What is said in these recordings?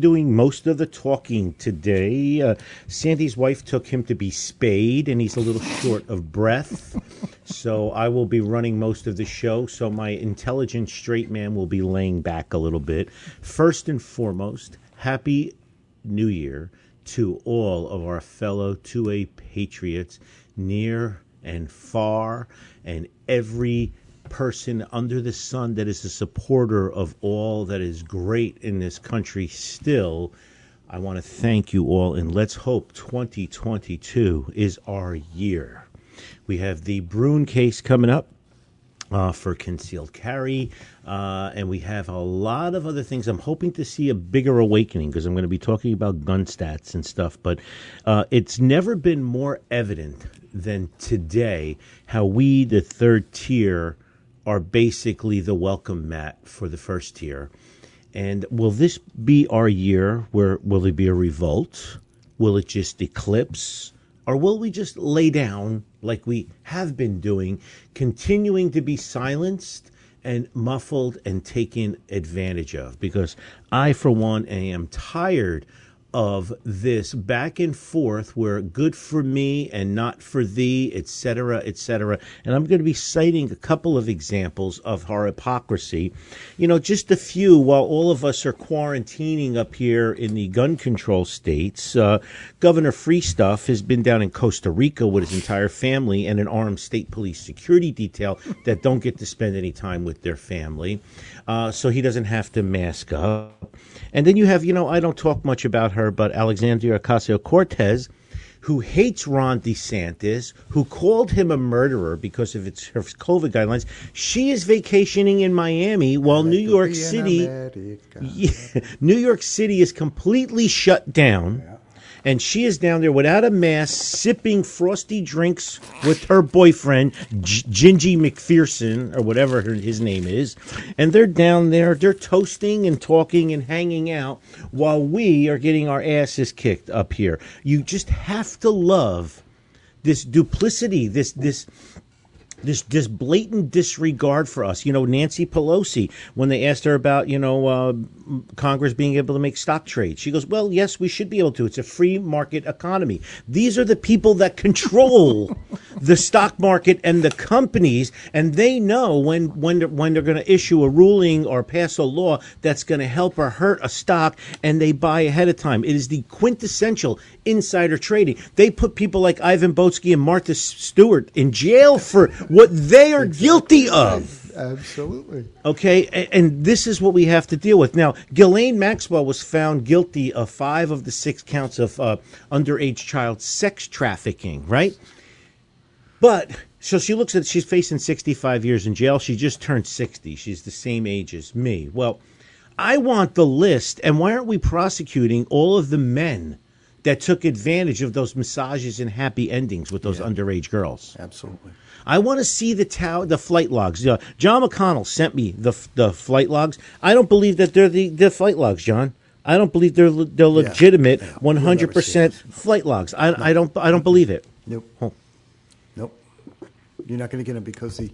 Doing most of the talking today. Uh, Sandy's wife took him to be spayed, and he's a little short of breath. so I will be running most of the show. So my intelligent straight man will be laying back a little bit. First and foremost, happy New Year to all of our fellow 2A patriots near and far, and every person under the sun that is a supporter of all that is great in this country still. I want to thank you all, and let's hope 2022 is our year. We have the Bruen case coming up. Uh, for concealed carry. Uh, and we have a lot of other things. I'm hoping to see a bigger awakening because I'm going to be talking about gun stats and stuff. But uh, it's never been more evident than today how we, the third tier, are basically the welcome mat for the first tier. And will this be our year where will there be a revolt? Will it just eclipse? Or will we just lay down like we have been doing, continuing to be silenced and muffled and taken advantage of? Because I, for one, am tired of this back and forth where good for me and not for thee, etc., etc. And I'm going to be citing a couple of examples of our hypocrisy. You know, just a few while all of us are quarantining up here in the gun control states. Uh, Governor Freestuff has been down in Costa Rica with his entire family and an armed state police security detail that don't get to spend any time with their family. Uh, so he doesn't have to mask up. And then you have, you know, I don't talk much about her, but Alexandria Ocasio Cortez, who hates Ron DeSantis, who called him a murderer because of its her COVID guidelines. She is vacationing in Miami while New York City, yeah, New York City is completely shut down. And she is down there without a mask, sipping frosty drinks with her boyfriend, G- Gingy McPherson, or whatever his name is. And they're down there, they're toasting and talking and hanging out while we are getting our asses kicked up here. You just have to love this duplicity, this this this this blatant disregard for us. You know, Nancy Pelosi, when they asked her about you know uh, Congress being able to make stock trades, she goes, "Well, yes, we should be able to. It's a free market economy. These are the people that control the stock market and the companies, and they know when when they're, when they're going to issue a ruling or pass a law that's going to help or hurt a stock, and they buy ahead of time. It is the quintessential insider trading. They put people like Ivan Boesky and Martha Stewart in jail for what they are exactly. guilty of. Absolutely. Okay, and, and, this is what we have to deal with. Now, Ghislaine Maxwell was found guilty of five of the six counts of uh, underage child sex trafficking, right? But so she looks at she's facing 65 years in jail. She just turned 60. She's the same age as me. Well, I want the list, and why aren't we prosecuting all of the men that took advantage of those massages and happy endings with those yeah. underage girls. Absolutely. I want to see the tow- the flight logs. Uh, John McConnell sent me the the flight logs. I don't believe that they're the, the flight logs, John. I don't believe they're they're legitimate one hundred percent flight logs. I, no. I don't I don't believe it. Nope. Nope. You're not going to get them because the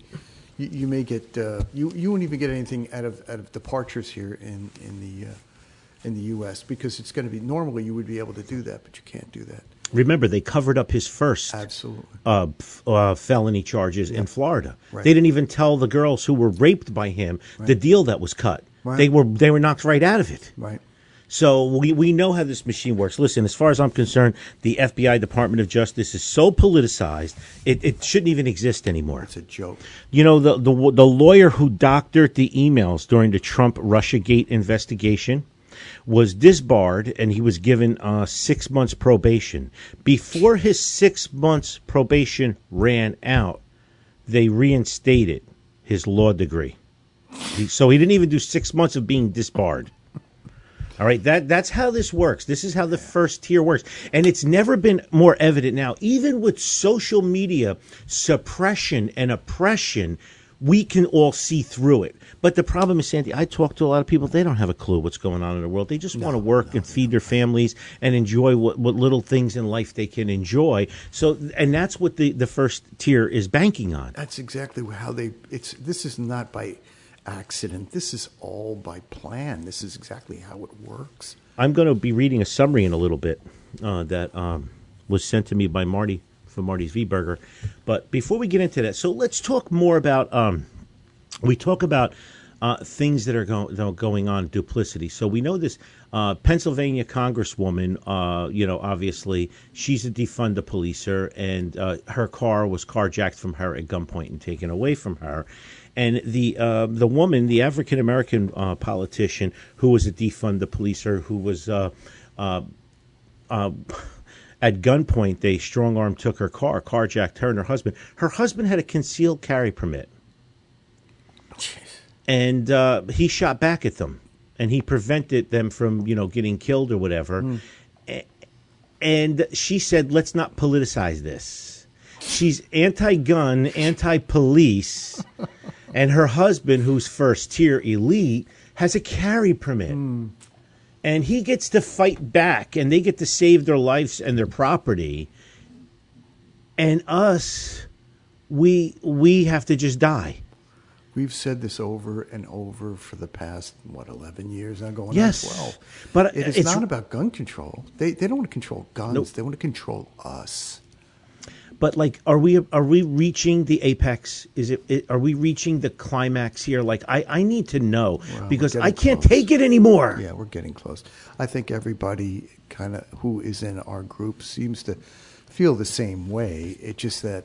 you, you may get uh, you you won't even get anything out of out of departures here in in the uh, in the U.S. because it's going to be normally you would be able to do that, but you can't do that. Remember, they covered up his first absolutely uh, uh, felony charges in Florida. Right. They didn't even tell the girls who were raped by him right. the deal that was cut. Right. They were they were knocked right out of it. Right. So we, we know how this machine works. Listen, as far as I'm concerned, the FBI Department of Justice is so politicized, it, it shouldn't even exist anymore. It's a joke. You know, the, the, the lawyer who doctored the emails during the Trump Russiagate investigation was disbarred and he was given uh, six months probation. Before his six months probation ran out, they reinstated his law degree. He- So he didn't even do six months of being disbarred. All right, that that's how this works. This is how the first tier works, and it's never been more evident now. Even with social media suppression and oppression, we can all see through it. But the problem is, Sandy, I talk to a lot of people. They don't have a clue what's going on in the world. They just want to work and feed their families and enjoy what, what little things in life they can enjoy. So, and that's what the the first tier is banking on. That's exactly how they. It's this is not by accident. This is all by plan. This is exactly how it works. I'm going to be reading a summary in a little bit uh, that um, was sent to me by Marty from Marty's V Burger. But before we get into that, so let's talk more about. Um, we talk about uh, things that are go- that are going on, duplicity. So we know this uh, Pennsylvania Congresswoman. Uh, you know, obviously she's a defund the policer, and uh, her car was carjacked from her at gunpoint and taken away from her. And the uh, the woman, the African American uh, politician who was a defund the policer, who was at gunpoint, they strong arm took her car, carjacked her and her husband. Her husband had a concealed carry permit and uh, he shot back at them, and he prevented them from, you know, getting killed or whatever. A- And she said, "Let's not politicize this." She's anti-gun, anti-police, and her husband, who's first tier elite, has a carry permit. And he gets to fight back, and they get to save their lives and their property. And us, we we have to just die. We've said this over and over for the past what eleven years now, going Yes, on twelve. but it is it's- not about gun control. They they don't want to control guns. Nope. They want to control us. But like, are we are we reaching the apex? Is it, it are we reaching the climax here? Like, I I need to know Well, because I can't close. take it anymore. Yeah, we're getting close. I think everybody kind of who is in our group seems to feel the same way. It's just that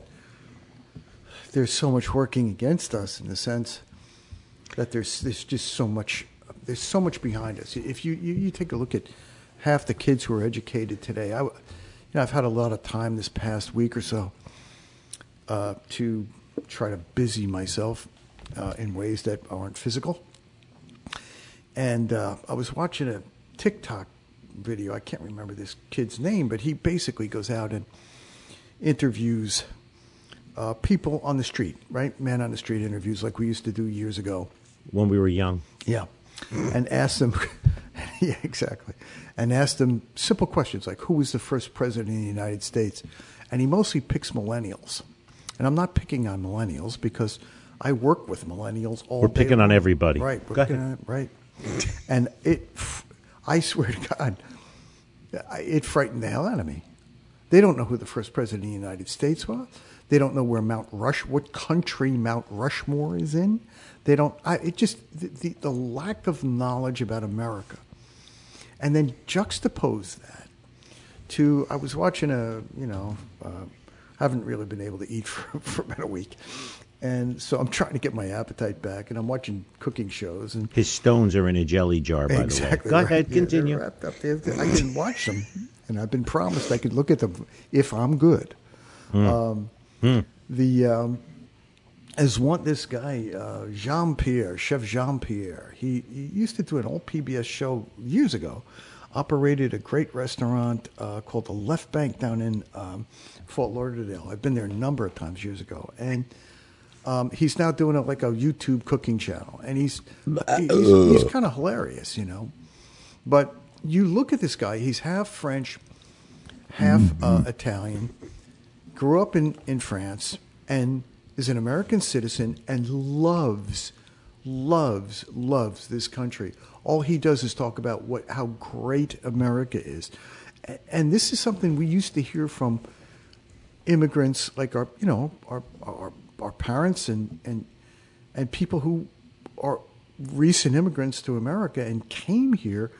there's so much working against us in the sense that there's there's just so much there's so much behind us. If you you, you take a look at half the kids who are educated today, I you know I've had a lot of time this past week or so uh, to try to busy myself uh, in ways that aren't physical. And uh, I was watching a TikTok video. I can't remember this kid's name, but he basically goes out and interviews uh, people on the street, right? Man on the street interviews like we used to do years ago. When we were young, Yeah. And ask them, yeah, exactly. And ask them simple questions like who was the first president of the United States? And he mostly picks millennials. And I'm not picking on millennials because I work with millennials all We're picking on everybody. Right. We're Go picking ahead. on- right. And it, I swear to God, it frightened the hell out of me. They don't know who the first president of the United States was. They don't know where Mount Rush, what country Mount Rushmore is in. They don't. I, it just the, the, the lack of knowledge about America, and then juxtapose that to. I was watching a, you know, uh, haven't really been able to eat for, for about a week, and so I'm trying to get my appetite back, and I'm watching cooking shows and his stones are in a jelly jar. By exactly. the way, go right. ahead, Yeah, continue. wrapped up there. I didn't watch them, and I've been promised I could look at them if I'm good. Um, The um, as one this guy uh, Jean Pierre, Chef Jean Pierre. He, he used to do an old PBS show years ago. Operated a great restaurant uh, called the Left Bank down in um, Fort Lauderdale. I've been there a number of times years ago, and um, he's now doing a, like a YouTube cooking channel, and he's he's, he's kind of hilarious, you know. But you look at this guy; he's half French, half uh, Italian. Grew up in in France and is an American citizen and loves, loves, loves this country. All he does is talk about what how great America is, and this is something we used to hear from immigrants like our you know our our, our parents and and and people who are recent immigrants to America and came here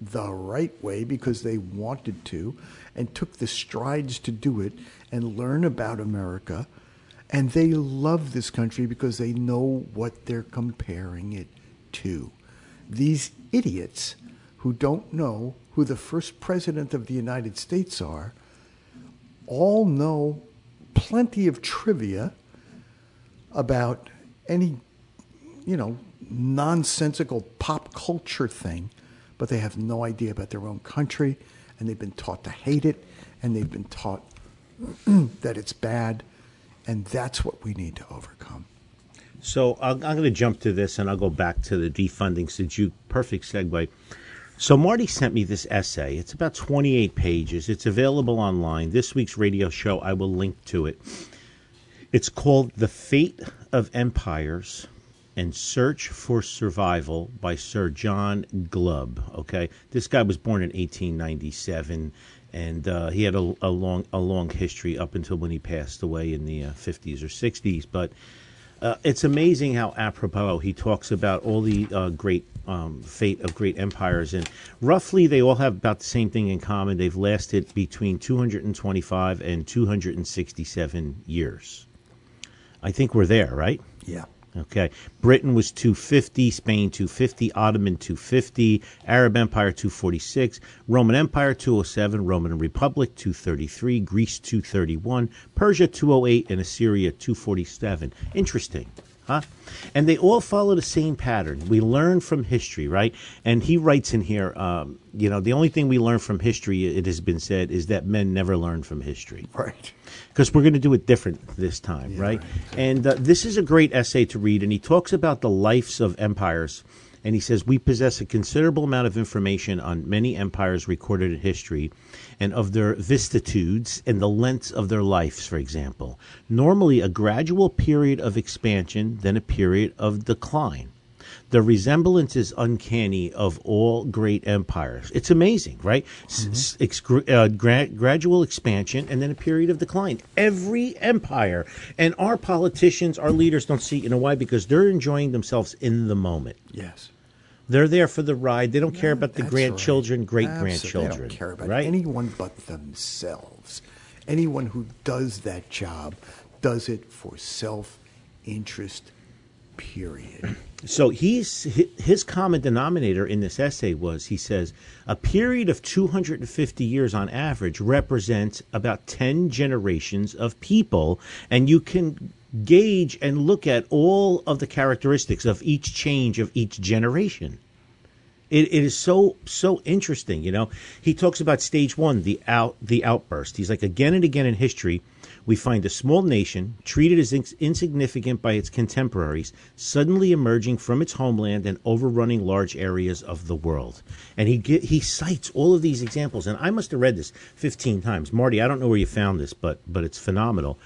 the right way because they wanted to and took the strides to do it and learn about America. And they love this country because they know what they're comparing it to. These idiots who don't know who the first president of the United States are all know plenty of trivia about any, you know, nonsensical pop culture thing, but they have no idea about their own country, and they've been taught to hate it, and they've been taught that it's bad, and that's what we need to overcome. So I'll, I'm going to jump to this, and I'll go back to the defunding since you perfect segue. So Marty sent me this essay. It's about 28 pages. It's available online. This week's radio show, I will link to it. It's called The Fate of Empires and Search for Survival by Sir John Glubb. Okay, this guy was born in 1897, and uh, he had a, a, long a long history up until when he passed away in the uh, 50s or 60s. But uh, it's amazing how apropos he talks about all the uh, great um, fate of great empires, and roughly they all have about the same thing in common. They've lasted between 225 and 267 years. I think we're there, right? Yeah. Okay. Britain was 250, Spain 250, Ottoman 250, Arab Empire 246, Roman Empire 207, Roman Republic 233, Greece 231, Persia 208, and Assyria 247. Interesting. Huh? And they all follow the same pattern. We learn from history, right? And he writes in here, um, you know, the only thing we learn from history, it has been said, is that men never learn from history. Right. Because we're going to do it different this time, Yeah, right? right. And uh, this is a great essay to read. And he talks about the lives of empires. And he says, We possess a considerable amount of information on many empires recorded in history and of their vicissitudes and the lengths of their lives, for example. Normally, a gradual period of expansion, then a period of decline. The resemblance is uncanny of all great empires. It's amazing, right? S- s- uh, gra- gradual expansion and then a period of decline. Every empire. And our politicians, our leaders don't see, you know why? Because they're enjoying themselves in the moment. Yes. They're there for the ride. They don't care about the grandchildren, right. great Absolutely. grandchildren. They don't care about right? anyone but themselves. Anyone who does that job does it for self interest, period. So he's his common denominator in this essay was he says a period of 250 years on average represents about 10 generations of people and you can gauge and look at all of the characteristics of each change of each generation. It, it is so so interesting, you know. He talks about stage one, the out the outburst. He's like again and again in history, we find a small nation treated as ins- insignificant by its contemporaries, suddenly emerging from its homeland and overrunning large areas of the world. And he he cites all of these examples, and I must have read this fifteen times. Marty, I don't know where you found this, but but it's phenomenal.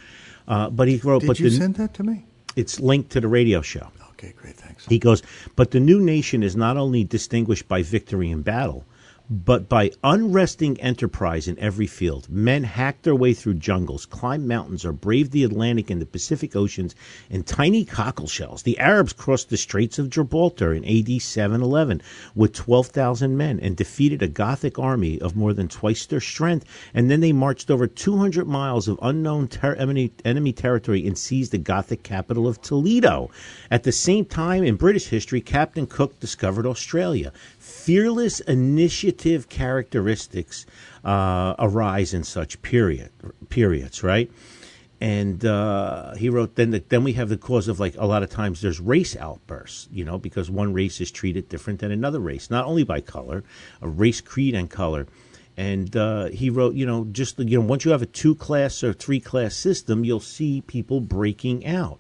Uh, but he wrote, Did but you the, send that to me? it's linked to the radio show. Okay, great, thanks. He goes, but the new nation is not only distinguished by victory in battle, but by unresting enterprise in every field. Men hacked their way through jungles, climbed mountains, or braved the Atlantic and the Pacific Oceans in tiny cockle shells. The Arabs crossed the Straits of Gibraltar in AD 711 with 12,000 men and defeated a Gothic army of more than twice their strength. And then they marched over 200 miles of unknown ter- enemy, enemy territory and seized the Gothic capital of Toledo. At the same time, in British history, Captain Cook discovered Australia. Fearless initiative characteristics uh, arise in such period periods, right? And uh, he wrote then. The, then we have the cause of like a lot of times there's race outbursts, you know, because one race is treated different than another race, not only by color, a race, creed, and color. And uh, he wrote, you know, just you know, once you have a two class or three class system, you'll see people breaking out.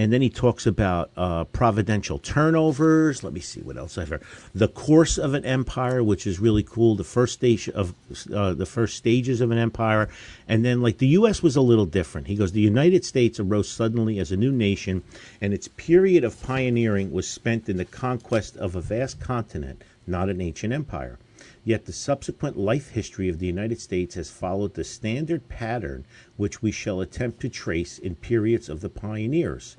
And then he talks about uh, providential turnovers. Let me see what else I've heard. The course of an empire, which is really cool. The first stage of uh, the first stages of an empire, and then like the U.S. was a little different. He goes, the United States arose suddenly as a new nation, and its period of pioneering was spent in the conquest of a vast continent, not an ancient empire. Yet the subsequent life history of the United States has followed the standard pattern which we shall attempt to trace in periods of the pioneers.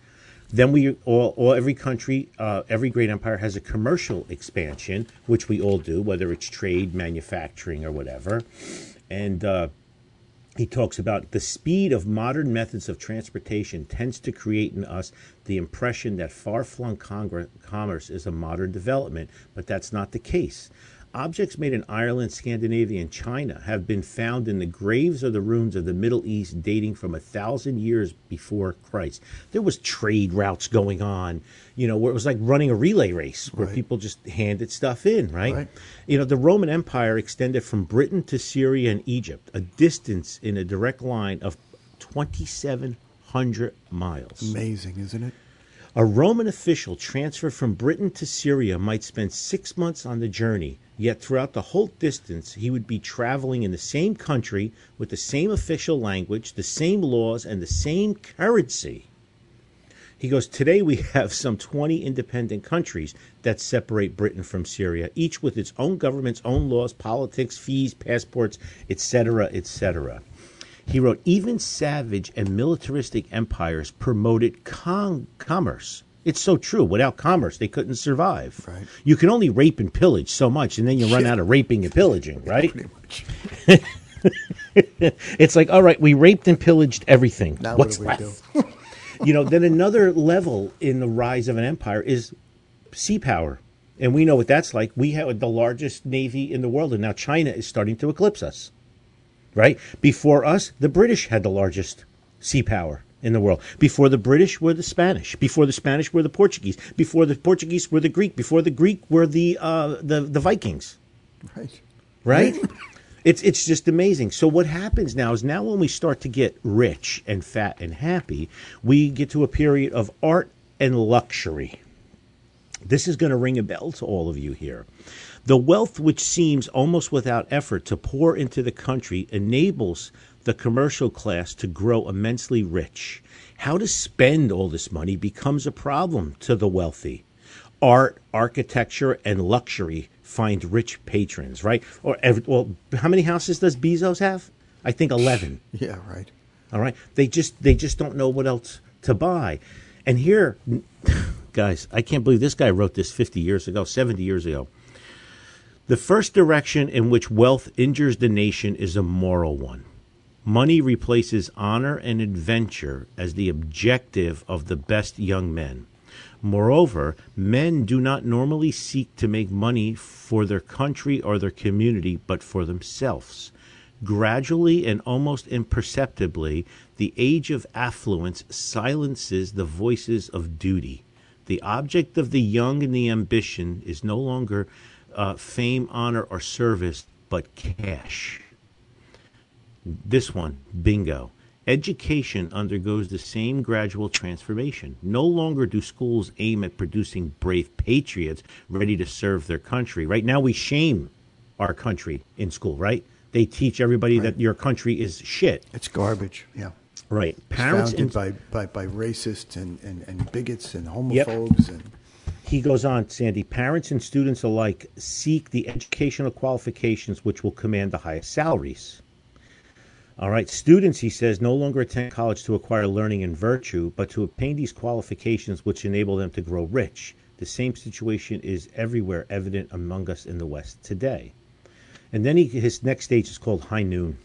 Then we all, all every country, uh, every great empire has a commercial expansion, which we all do, whether it's trade, manufacturing, or whatever. And uh, he talks about the speed of modern methods of transportation tends to create in us the impression that far-flung commerce is a modern development, but that's not the case. Objects made in Ireland, Scandinavia, and China have been found in the graves or the ruins of the Middle East dating from a thousand years before Christ. There was trade routes going on, you know, where it was like running a relay race where Right. people just handed stuff in, right? Right. You know, the Roman Empire extended from Britain to Syria and Egypt, a distance in a direct line of 2,700 miles. Amazing, isn't it? A Roman official transferred from Britain to Syria might spend six months on the journey, yet throughout the whole distance he would be traveling in the same country with the same official language, the same laws, and the same currency. He goes, Today we have some 20 independent countries that separate Britain from Syria, each with its own government's own laws, politics, fees, passports, etc., etc. He wrote, even savage and militaristic empires promoted con- commerce. It's so true. Without commerce, they couldn't survive. Right. You can only rape and pillage so much, and then you run out of raping and pillaging, right? Pretty much. It's like, all right, we raped and pillaged everything. Now What's what left? you know, then another level in the rise of an empire is sea power. And we know what that's like. We have the largest navy in the world, and now China is starting to eclipse us. Right? Before us, the British had the largest sea power in the world. Before the British were the Spanish. Before the Spanish were the Portuguese. Before the Portuguese were the Greek. Before the Greek were the uh, the, the Vikings Right. right? it's it's just amazing. So what happens now is now when we start to get rich and fat and happy, we get to a period of art and luxury. This is going to ring a bell to all of you here. The wealth which seems almost without effort to pour into the country enables the commercial class to grow immensely rich. How to spend all this money becomes a problem to the wealthy. Art, architecture, and luxury find rich patrons, right? Or well, how many houses does Bezos have? I think eleven. Yeah, right. All right. They just they just don't know what else to buy. And here guys, I can't believe this guy wrote this 50 years ago, 70 years ago. The first direction in which wealth injures the nation is a moral one. Money replaces honor and adventure as the objective of the best young men. Moreover, men do not normally seek to make money for their country or their community, but for themselves. Gradually and almost imperceptibly, the age of affluence silences the voices of duty. The object of the young and the ambition is no longer uh, fame, honor, or service, but cash. This one, bingo. Education undergoes the same gradual transformation. No longer do schools aim at producing brave patriots ready to serve their country. Right now, we shame our country in school, right? They teach everybody that your country is shit. It's garbage. Yeah. Right. It's Parents founded and by, by, by racists and, and, and bigots and homophobes and He goes on, Sandy. Parents and students alike seek the educational qualifications which will command the highest salaries. All right, students, he says, no longer attend college to acquire learning and virtue, but to obtain these qualifications which enable them to grow rich. The same situation is everywhere evident among us in the West today. And then he, his next stage is called high noon.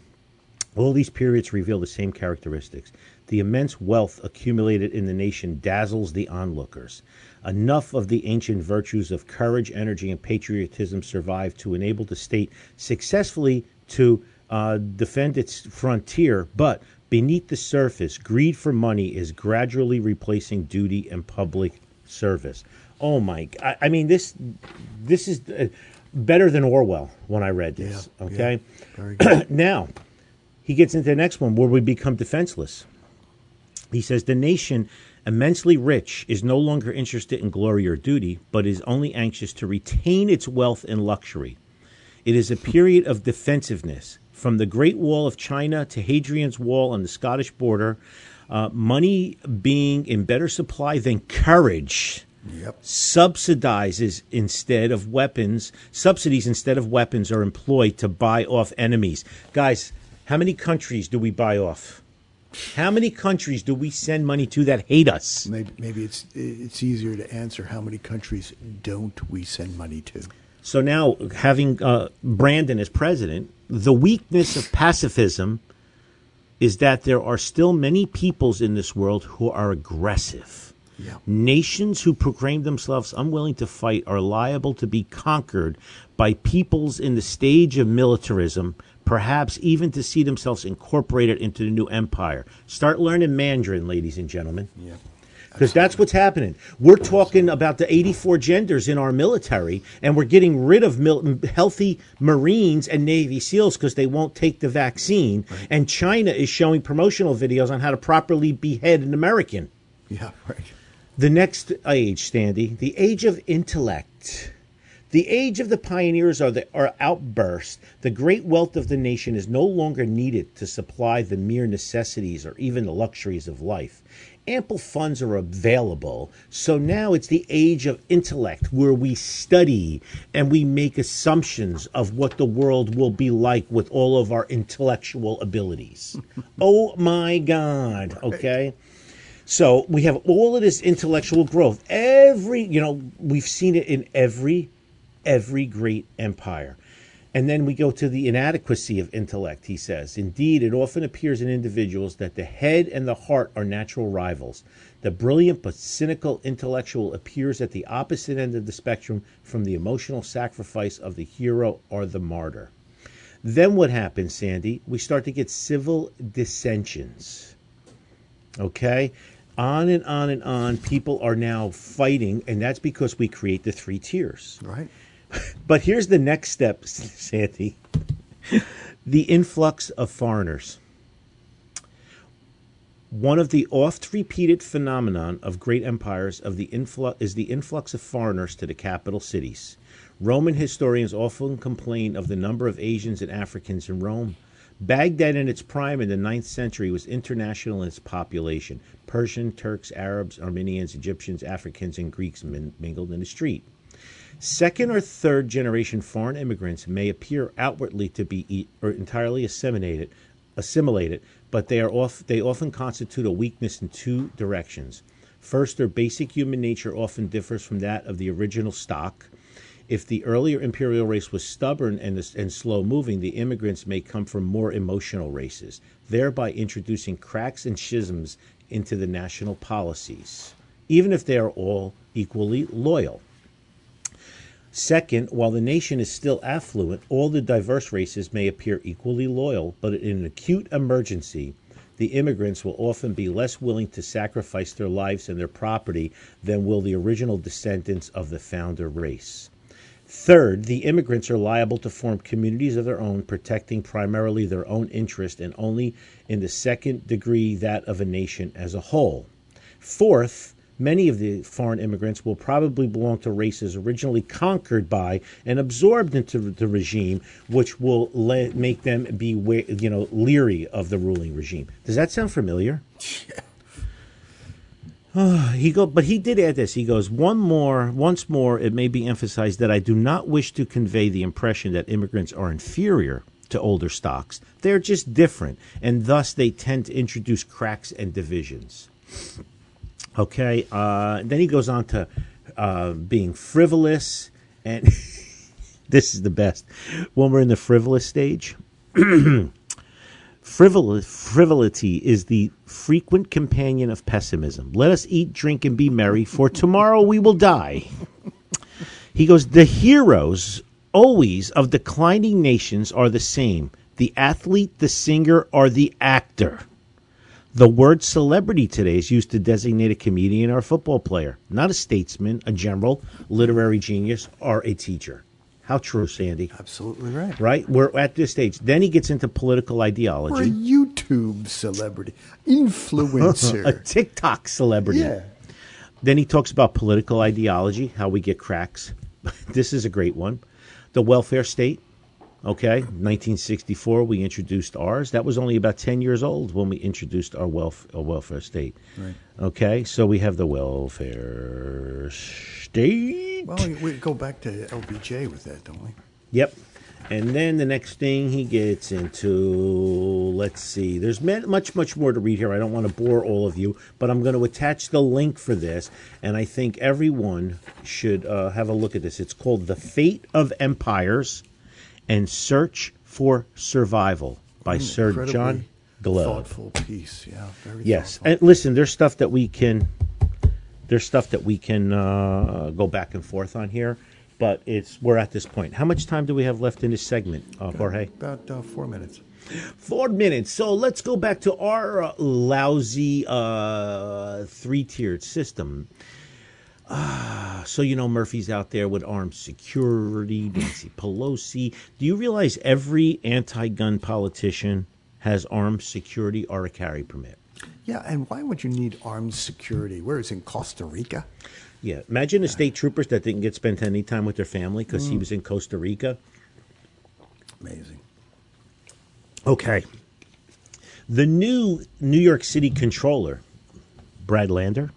All these periods reveal the same characteristics. The immense wealth accumulated in the nation dazzles the onlookers. Enough of the ancient virtues of courage, energy, and patriotism survive to enable the state successfully to uh, defend its frontier, but beneath the surface, greed for money is gradually replacing duty and public service. Oh my! I, I mean this. This is uh, better than Orwell when I read this. Yeah, okay. yeah. Very good. now, he gets into the next one where we become defenseless. He says the nation, immensely rich, is no longer interested in glory or duty, but is only anxious to retain its wealth and luxury. It is a period of defensiveness. From the Great Wall of China to Hadrian's Wall on the Scottish border, uh, money being in better supply than courage Yep. subsidizes instead of weapons subsidies instead of weapons are employed to buy off enemies guys how many countries do we buy off How many countries do we send money to that hate us? Maybe, maybe it's it's easier to answer how many countries don't we send money to? So now, having uh, Brandon as president, the weakness of pacifism is that there are still many peoples in this world who are aggressive. Yeah. Nations who proclaim themselves unwilling to fight are liable to be conquered by peoples in the stage of militarism, perhaps even to see themselves incorporated into the new empire. Start learning Mandarin, ladies and gentlemen. Yeah. Because that's what's happening. We're talking about the 84 genders in our military, and we're getting rid of mil- healthy Marines and Navy SEALs because they won't take the vaccine. And China is showing promotional videos on how to properly behead an American. Yeah, right. The next age, Standy, the age of intellect. The age of the pioneers are the are outburst. The great wealth of the nation is no longer needed to supply the mere necessities or even the luxuries of life. Ample funds are available. So now it's the age of intellect where we study and we make assumptions of what the world will be like with all of our intellectual abilities. oh my God. Okay. So we have all of this intellectual growth. Every, you know, we've seen it in every, every great empire. And then we go to the inadequacy of intellect, he says. Indeed, it often appears in individuals that the head and the heart are natural rivals. The brilliant but cynical intellectual appears at the opposite end of the spectrum from the emotional sacrifice of the hero or the martyr. Then what happens, Sandy? We start to get civil dissensions. Okay? On and on and on, people are now fighting, and that's because we create the three tiers. Right. But here's the next step, Sandy the influx of foreigners. One of the oft repeated phenomenon of great empires of the influx is the influx of foreigners to the capital cities. Roman historians often complain of the number of Asians and Africans in Rome. Baghdad in its prime in the 9th century was international in its population. Persian, Turks, Arabs, Armenians, Egyptians, Africans, and Greeks min- mingled in the street. Second or third generation foreign immigrants may appear outwardly to be entirely assimilated, assimilated, but they are off, they often constitute a weakness in two directions. First, their basic human nature often differs from that of the original stock. If the earlier imperial race was stubborn and, and slow moving, the immigrants may come from more emotional races, thereby introducing cracks and schisms into the national policies, even if they are all equally loyal. Second, while the nation is still affluent, all the diverse races may appear equally loyal, but in an acute emergency, the immigrants will often be less willing to sacrifice their lives and their property than will the original descendants of the founder race. Third, the immigrants are liable to form communities of their own, protecting primarily their own interest and only in the second degree that of a nation as a whole. Fourth, many of the foreign immigrants will probably belong to races originally conquered by and absorbed into the regime, which will le- make them be, you know, leery of the ruling regime. Does that sound familiar? he go, but he did add this. He goes, one more, once more, it may be emphasized that I do not wish to convey the impression that immigrants are inferior to older stocks. They're just different, and thus they tend to introduce cracks and divisions. Okay, uh, then he goes on to uh, being frivolous, and this is the best. When we're in the frivolous stage, Frivol- frivolity is the frequent companion of pessimism. Let us eat, drink, and be merry, for tomorrow we will die. He goes, The heroes always of declining nations are the same the athlete, the singer, or the actor. The word celebrity today is used to designate a comedian or a football player, not a statesman, a general, literary genius, or a teacher. How true, Sandy? Absolutely right. Right? We're at this stage. Then he gets into political Or a ideology. YouTube celebrity, influencer. a TikTok celebrity. yeah. Then he talks about political ideology, how we get cracks. this is a great one. The welfare state. Okay, 1964, we introduced ours. That was only about 10 years old when we introduced our welf- our welfare state. Right. Okay, so we have the welfare state. Well, we- we go back to LBJ with that, don't we? Yep. And then the next thing he gets into, let's see. There's much, much more to read here. I don't want to bore all of you, but I'm going to attach the link for this, and I think everyone should uh, have a look at this. It's called "The Fate of Empires and Search for Survival" by An Sir John Glubb. Thoughtful piece, yeah. Very Yes, thoughtful. and listen, there's stuff that we can, there's stuff that we can uh, go back and forth on here, but it's we're at this point. How much time do we have left in this segment, uh, Jorge? About uh, four minutes. Four minutes. So let's go back to our uh, lousy uh, three-tiered system. Uh, so you know Murphy's out there with armed security, Nancy Pelosi. Do you realize every anti-gun politician has armed security or a carry permit? Yeah, and why would you need armed security? Where is it, in Costa Rica? Yeah, imagine the state troopers that didn't get spent any time with their family because he was in Costa Rica. Amazing. Okay. The new New York City controller, Brad Lander,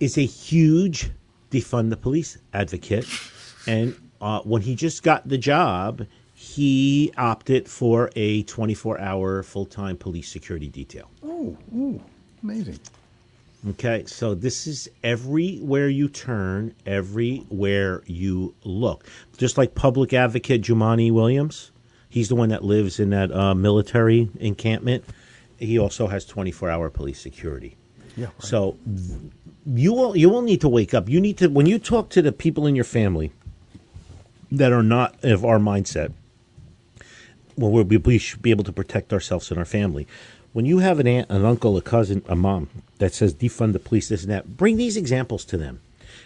is a huge defund the police advocate. And uh, when he just got the job, he opted for a 24 hour full time police security detail. Oh, ooh, amazing. Okay, so this is everywhere you turn, everywhere you look. Just like public advocate Jumaane Williams, he's the one that lives in that uh, military encampment. He also has 24 hour police security. Yeah. right. So you will you will need to wake up. You need to when you talk to the people in your family that are not of our mindset. Well, we, we should be able to protect ourselves and our family. When you have an aunt, an uncle, a cousin, a mom that says defund the police, this and that, bring these examples to them,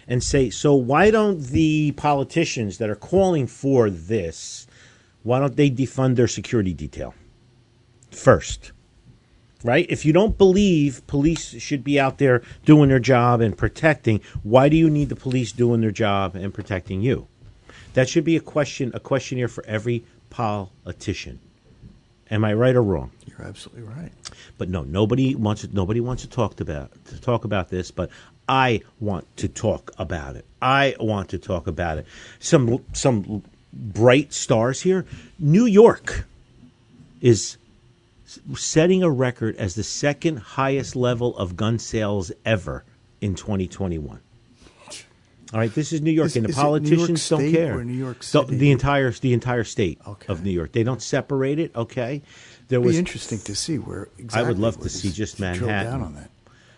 and say, so why don't the politicians that are calling for this, why don't they defund their security detail first? Right? If you don't believe police should be out there doing their job and protecting, why do you need the police doing their job and protecting you? That should be a question, a questionnaire for every politician. Am I right or wrong? You're absolutely right. But no, nobody wants to, nobody wants to talk about to talk about this. But I want to talk about it. I want to talk about it. Some some bright stars here. New York is setting a record as the second highest level of gun sales ever in 2021. All right, this is New York, Is- and the is New York politicians don't care. or New York The- City? The, entire the entire state Okay. of New York. They don't separate it. Okay, there It'd was be interesting to see where exactly. I would love to see just Manhattan. down on that.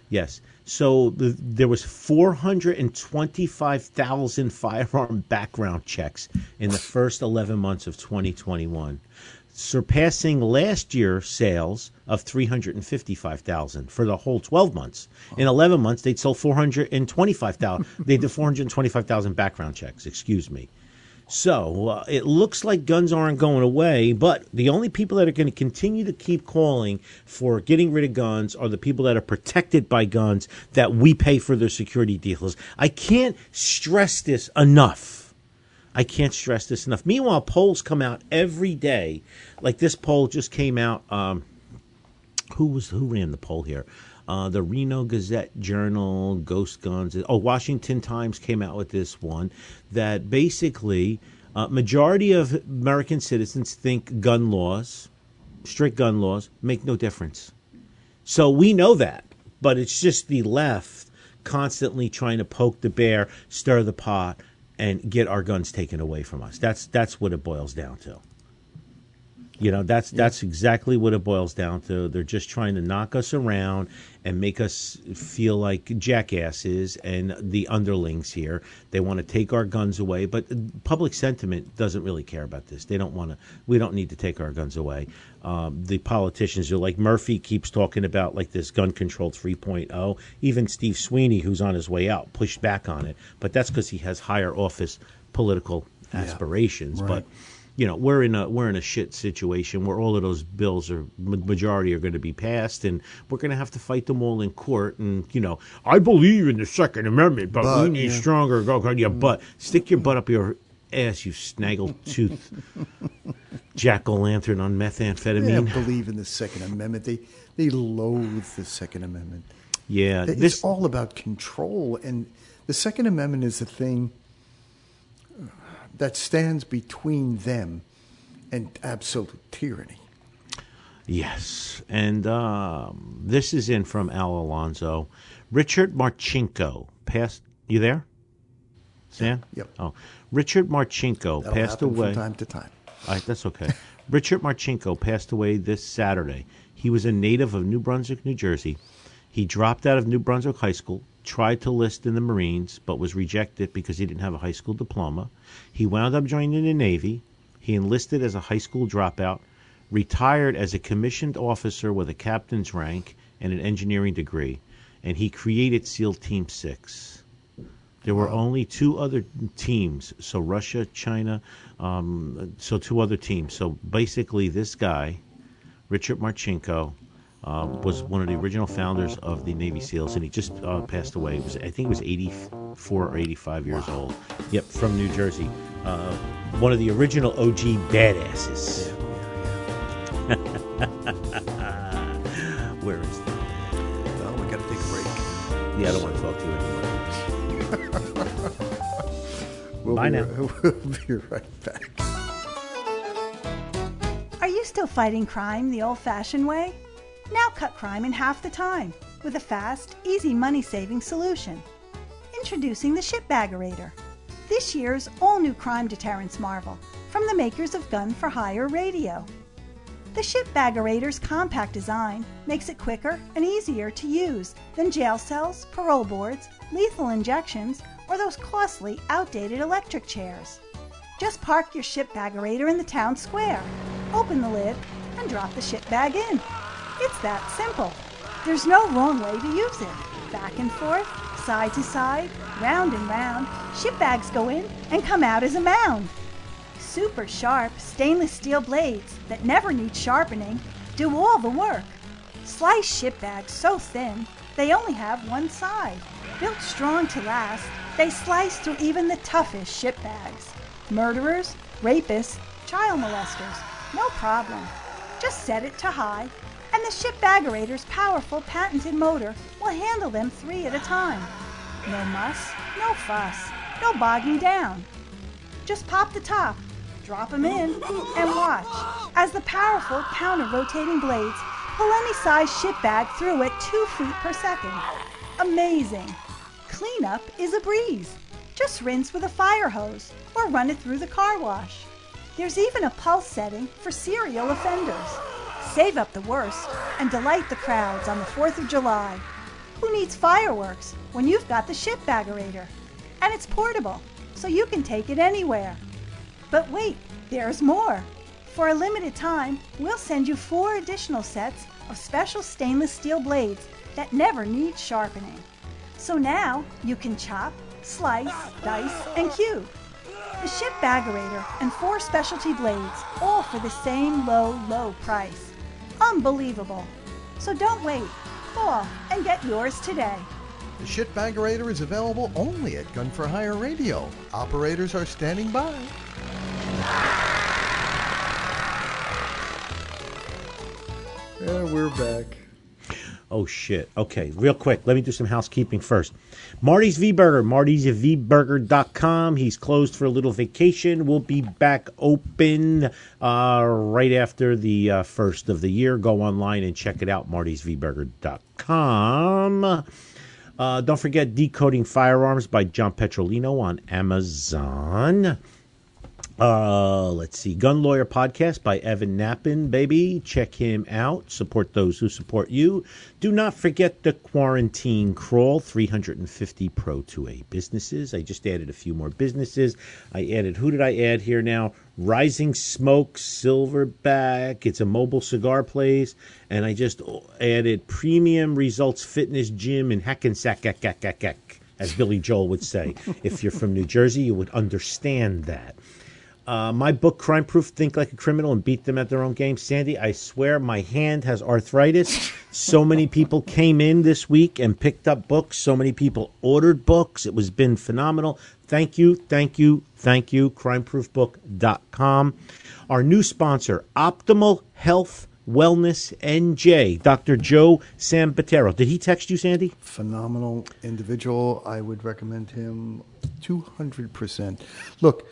Yes. So the, there was 425,000 firearm background checks in the first 11 months of 2021, surpassing last year's sales of 355,000 for the whole 12 months. In 11 months, they'd sold 425,000. they did 425,000 background checks. Excuse me. So uh, it looks like guns aren't going away, but the only people that are going to continue to keep calling for getting rid of guns are the people that are protected by guns that we pay for their security deals. I can't stress this enough. I can't stress this enough. Meanwhile, polls come out every day. Like this poll just came out. Um, who was who ran the poll here? Uh, the Reno Gazette Journal, Ghost Guns. Oh, Washington Times came out with this one that basically uh, majority of American citizens think gun laws, strict gun laws, make no difference. So we know that, but it's just the left constantly trying to poke the bear, stir the pot, and get our guns taken away from us. That's that's what it boils down to. You know, that's that's exactly what it boils down to. They're just trying to knock us around and make us feel like jackasses and the underlings here. They want to take our guns away, but public sentiment doesn't really care about this. They don't want to. We don't need to take our guns away. Um, the politicians are like Murphy keeps talking about like this gun control 3.0. Even Steve Sweeney, who's on his way out, pushed back on it, but that's because he has higher office political aspirations. right. But you know we're in a we're in a shit situation where all of those bills are majority are going to be passed and we're going to have to fight them all in court and you know I believe in the Second Amendment but, we need yeah. stronger go your butt stick your butt up your ass you snaggle tooth jack o' lantern on They methamphetamine don't believe in the Second Amendment. They they loathe the Second Amendment. yeah It's this all about control, and the Second Amendment is the thing that stands between them and absolute tyranny. Yes, and um, this is in from Al Alonso. Richard Marcinko passed. You there, Sam? Yep. Oh, Richard Marcinko That'll passed away. from time to time. All right, that's okay. Richard Marcinko passed away this Saturday. He was a native of New Brunswick, New Jersey. He dropped out of New Brunswick High School, tried to list in the Marines, but was rejected because he didn't have a high school diploma. He wound up joining the Navy. He enlisted as a high school dropout, retired as a commissioned officer with a captain's rank and an engineering degree, and he created SEAL Team 6. There were only two other teams, so Russia, China, um, so two other teams. So basically, this guy, Richard Marcinko, uh, was one of the original founders of the Navy SEALs, and he just uh, passed away. It was, I think he was 84 or 85 years old. Yep, from New Jersey. Uh, one of the original OG badasses. Where is that? Well, we got to take a break. Yeah, I don't want to talk to you anymore. We'll Bye be, now. We'll be right back. Are you still fighting crime the old fashioned way? Now cut crime in half the time with a fast, easy money saving solution. Introducing the Shitbaggerator, this year's all new crime deterrence marvel from the makers of Gun for Hire Radio. The Shitbaggerator's compact design makes it quicker and easier to use than jail cells, parole boards, lethal injections, or those costly, outdated electric chairs. Just park your shitbaggerator in the town square, open the lid, and drop the ship bag in. It's that simple. There's no wrong way to use it. Back and forth, side to side, round and round, ship bags go in and come out as a mound. Super sharp stainless steel blades that never need sharpening do all the work. Slice ship bags so thin they only have one side. Built strong to last, they slice through even the toughest ship bags. Murderers, rapists, child molesters, no problem. Just set it to high, and the shitbaggerator's powerful patented motor will handle them three at a time. No muss, no fuss, no bogging down. Just pop the top, drop them in, and watch as the powerful counter-rotating blades pull any size ship bag through at two feet per second. Amazing! Cleanup is a breeze. Just rinse with a fire hose or run it through the car wash. There's even a pulse setting for serial offenders. Save up the worst and delight the crowds on the 4th of July. Who needs fireworks when you've got the ship shitbaggerator? And it's portable, so you can take it anywhere. But wait, there's more. For a limited time, we'll send you four additional sets of special stainless steel blades that never need sharpening. So now you can chop, slice, dice, and cube. The ship shitbaggerator and four specialty blades, all for the same low, low price. Unbelievable. So don't wait. Call and get yours today. The Shitbaggerator is available only at Gun for Hire Radio. Operators are standing by. Yeah, we're back. Oh shit. Okay, real quick. Let me do some housekeeping first. Marty's V Burger, martysvburger.com. He's closed for a little vacation. We'll be back open uh, right after the uh, first of the year. Go online and check it out, martysvburger.com. Uh, don't forget Decoding Firearms by John Petrolino on Amazon. Uh, let's see. Gun Lawyer Podcast by Evan Nappen, baby. Check him out. Support those who support you. Do not forget the Quarantine Crawl 350 Pro 2A businesses. I just added a few more businesses. I added, who did I add here now? Rising Smoke Silverback. It's a mobile cigar place. And I just added Premium Results Fitness Gym in Hackensack, as Billy Joel would say. if you're from New Jersey, you would understand that. Uh, my book, Crime Proof Think Like a Criminal and Beat Them at Their Own Game. Sandy, I swear my hand has arthritis. So many people came in this week and picked up books. So many people ordered books. It was been phenomenal. Thank you, thank you, thank you. CrimeProofBook.com. Our new sponsor, Optimal Health Wellness NJ, Dr. Joe Sambatero. Did he text you, Sandy? Phenomenal individual. I would recommend him 200%. Look, h-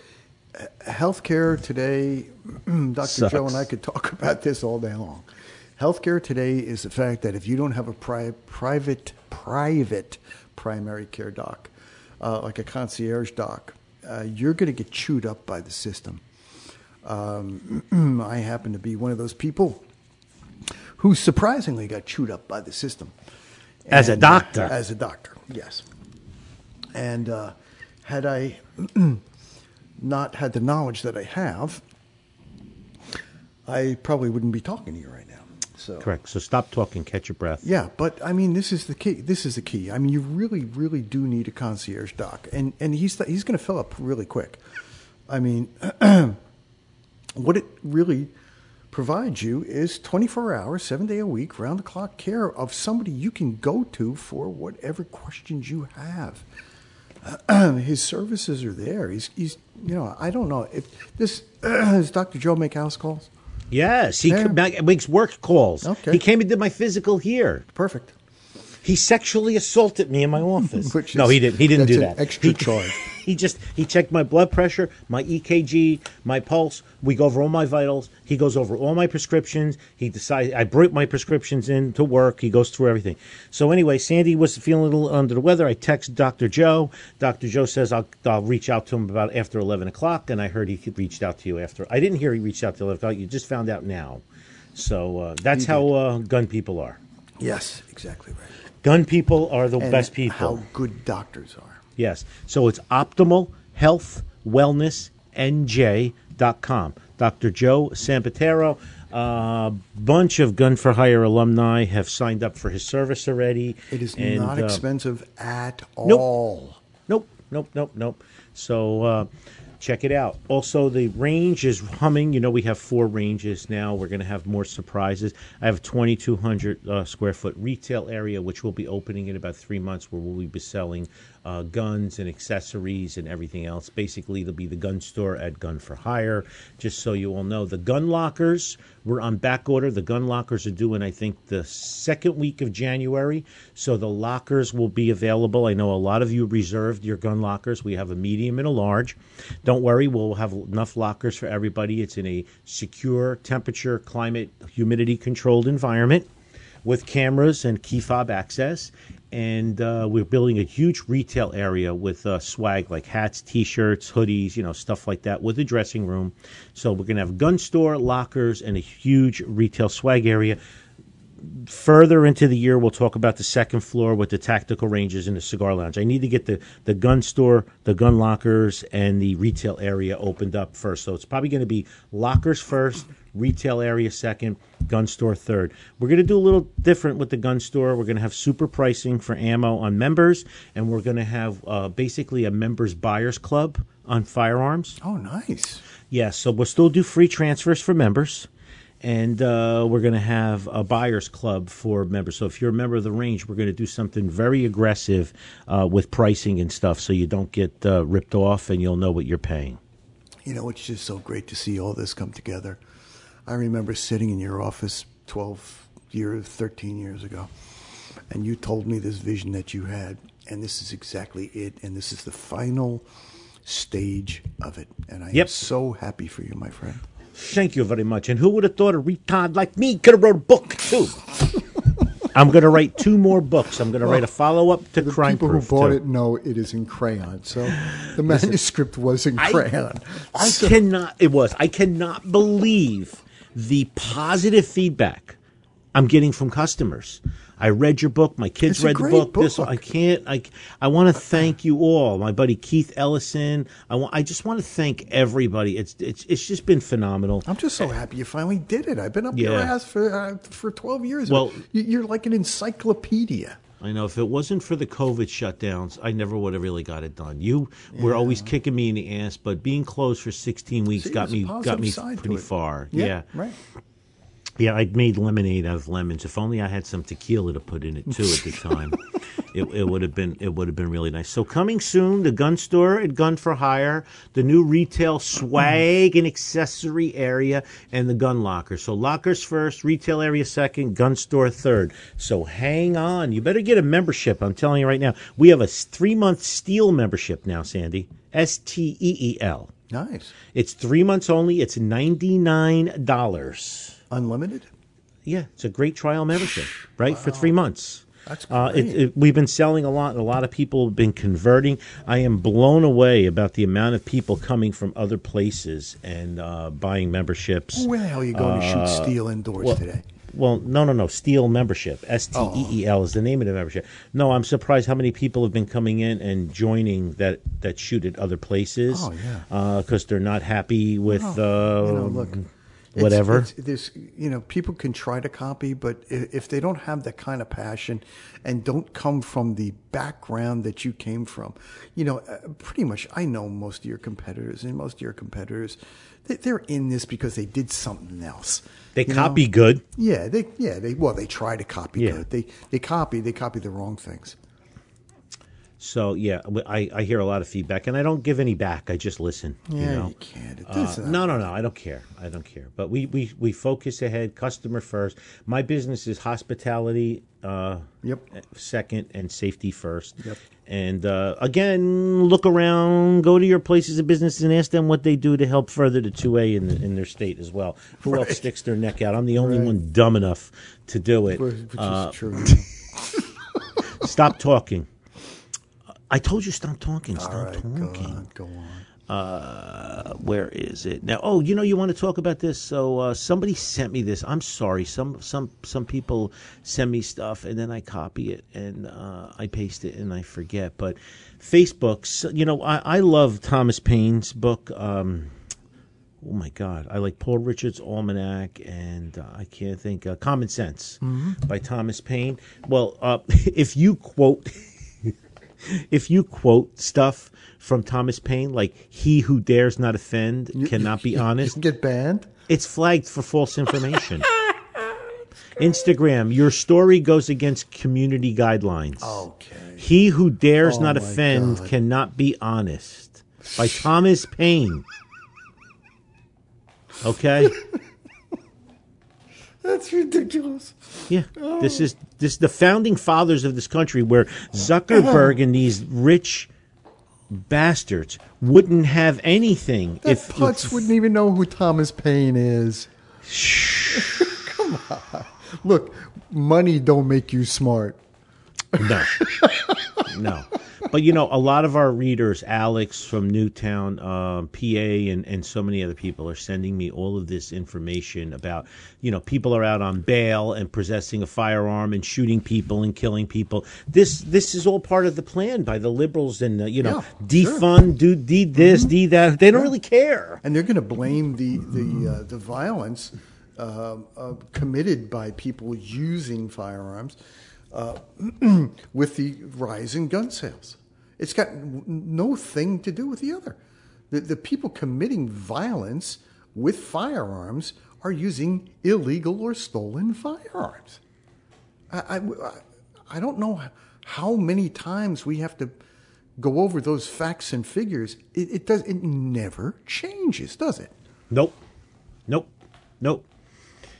healthcare today, Dr. Joe and I could talk about this all day long. Healthcare today is the fact that if you don't have a pri- private private primary care doc, uh, like a concierge doc, uh, you're going to get chewed up by the system. Um, I happen to be one of those people who surprisingly got chewed up by the system. As a And, uh, doctor. as a doctor, yes. And uh, had I not had the knowledge that I have, I probably wouldn't be talking to you right now. So Correct. So stop talking, catch your breath. yeah, but I mean, this is the key. This is the key. I mean, you really, really do need a concierge doc, and and he's he's going to fill up really quick. I mean, what it really provides you is twenty four hours, seven day a week, round the clock care of somebody you can go to for whatever questions you have. His services are there. He's he's you know I don't know if this does Dr. Joe make house calls. Yes, he Yeah. could make, makes work calls. Okay. He came and did my physical here. Perfect. He sexually assaulted me in my office. Which no, is- he didn't. He didn't do that. extra he, charge. He just he checked my blood pressure, my EKG, my pulse. We go over all my vitals. He goes over all my prescriptions. He decides I bring my prescriptions in to work. He goes through everything. So anyway, Sandy was feeling a little under the weather. I text Dr. Joe. Dr. Joe says I'll I'll reach out to him about after eleven o'clock, and I heard he reached out to you after. I didn't hear he reached out to eleven o'clock. You just found out now. So uh, that's how uh, gun people are. Yes, exactly right. Gun people are the And best people. How good doctors are. Yes. So it's optimal health wellness nj.com. Dr. Joe Sampatero, a bunch of Gun for Hire alumni have signed up for his service already. It is And, not uh, expensive at nope. all. Nope, nope, nope, nope. So uh, check it out. Also, the range is humming. You know, we have four ranges now. We're going to have more surprises. I have a 2,200 uh, square foot retail area, which will be opening in about three months, where we'll be selling uh, guns and accessories and everything else. Basically, it'll be the gun store at Gun for Hire. Just so you all know, the gun lockers we're on back order. The gun lockers are due in, I think, the second week of January. So the lockers will be available. I know a lot of you reserved your gun lockers. We have a medium and a large. Don't worry, we'll have enough lockers for everybody. It's in a secure, temperature, climate, humidity controlled environment with cameras and key fob access. And uh, we're building a huge retail area with uh, swag like hats, T-shirts, hoodies, you know, stuff like that, with a dressing room. So we're gonna have gun store, lockers, and a huge retail swag area. Further into the year, we'll talk about the second floor with the tactical ranges and the cigar lounge. I need to get the, the gun store, the gun lockers, and the retail area opened up first. So it's probably going to be lockers first, retail area second, gun store third. We're going to do a little different with the gun store. We're going to have super pricing for ammo on members, and we're going to have uh, basically a members buyers club on firearms. Oh, nice. Yes, so we'll still do free transfers for members, and uh, we're going to have a buyers club for members. So if you're a member of the range, we're going to do something very aggressive uh, with pricing and stuff, so you don't get uh, ripped off and you'll know what you're paying. You know, it's just so great to see all this come together. I remember sitting in your office 12 years, 13 years ago, and you told me this vision that you had, and this is exactly it, and this is the final stage of it. And I am so happy for you, my friend. Thank you very much. And who would have thought a retard like me could have wrote a book too? I'm going to write two more books. I'm going to write a follow up to The Crime people Proof. who bought too. it know it is in crayon. So the manuscript was in I- crayon. I So- cannot. It was. I cannot believe the positive feedback I'm getting from customers. I read your book. My kids It's read the great book. This. I can't. I I want to thank you all. My buddy Keith Ellison. I want. I just want to thank everybody. It's it's it's just been phenomenal. I'm just so happy you finally did it. I've been up your ass for uh, for 12 years. Well- you're like an encyclopedia. I know if it wasn't for the COVID shutdowns, I never would have really got it done. You were always kicking me in the ass, but being closed for 16 weeks See, got me got me pretty far. yeah. right. Yeah, I made lemonade out of lemons. If only I had some tequila to put in it too at the time, it, it would have been it would have been really nice. So coming soon, the gun store at Gun for Hire, the new retail swag and accessory area, and the gun locker. So lockers first, retail area second, gun store third. So hang on, you better get a membership. I'm telling you right now, we have a three month Steel membership now, Sandy. S T E E L. Nice. It's three months only. It's ninety nine dollars. Unlimited? Yeah, it's a great trial membership, right? For three months. That's Uh, it, it, we've been selling a lot. A lot of people have been converting. I am blown away about the amount of people coming from other places and uh, buying memberships. Where the hell are you going to shoot steel indoors well- today? Well, no, no, no. Steel membership. S T E E L is the name of the membership. No, I'm surprised how many people have been coming in and joining that that shoot at other places. Oh, yeah. because they're not happy with uh, you know, look, it's- whatever. It's, there's, you know, people can try to copy, but if they don't have that kind of passion and don't come from the background that you came from, you know, uh, pretty much, I know most of your competitors, and most of your competitors, they, they're in this because they did something else. they you know? copy good. Yeah, they, yeah, they, well, they try to copy Yeah. good. They, they copy, they copy the wrong things. So yeah, I, I hear a lot of feedback, and I don't give any back. I just listen. Yeah, you know? you can't. Uh, no, no, no. I don't care. I don't care. But we, we, we focus ahead, customer first. My business is hospitality. Uh, Yep. Second and safety first. Yep. And uh, again, look around, go to your places of business, and ask them what they do to help further the two A in the, in their state as well. Who else sticks their neck out? I'm the only Right. one dumb enough to do it. Which is Uh, true. stop talking. I told you stop talking. Stop right, talking. go on, go on. Uh, where is it now? Oh, you know, you want to talk about this? So uh, somebody sent me this. I'm sorry. Some some some people send me stuff, and then I copy it and uh, I paste it, and I forget. But Facebook's. you know, I, I love Thomas Paine's book. Um, oh my God, I like Poor Richard's Almanac, and uh, I can't think uh, Common Sense by Thomas Paine. Well, uh, if you quote. If you quote stuff from Thomas Paine, like "He who dares not offend cannot be honest," You get banned? it's flagged for false information. Instagram, your story goes against community guidelines. Okay. He who dares Oh not offend God. cannot be honest. By Thomas Paine. Okay? That's ridiculous. Yeah. This is this the founding fathers of this country where Zuckerberg and these rich bastards wouldn't have anything That if putz wouldn't even know who Thomas Paine is. Come on. Look, money don't make you smart. No. no. But you know, a lot of our readers, Alex from Newtown, um, PA, and, and so many other people are sending me all of this information about, you know, people are out on bail and possessing a firearm and shooting people and killing people. This this is all part of the plan by the liberals and uh, you know, Yeah, sure. defund, do de this, de that. They don't really care. And they're going to blame the the uh, the violence uh, uh, committed by people using firearms uh, with the rise in gun sales. It's got no thing to do with the other. The, the people committing violence with firearms are using illegal or stolen firearms. I, I, I don't know how many times we have to go over those facts and figures. It, it does. It never changes, does it? Nope. Nope. Nope.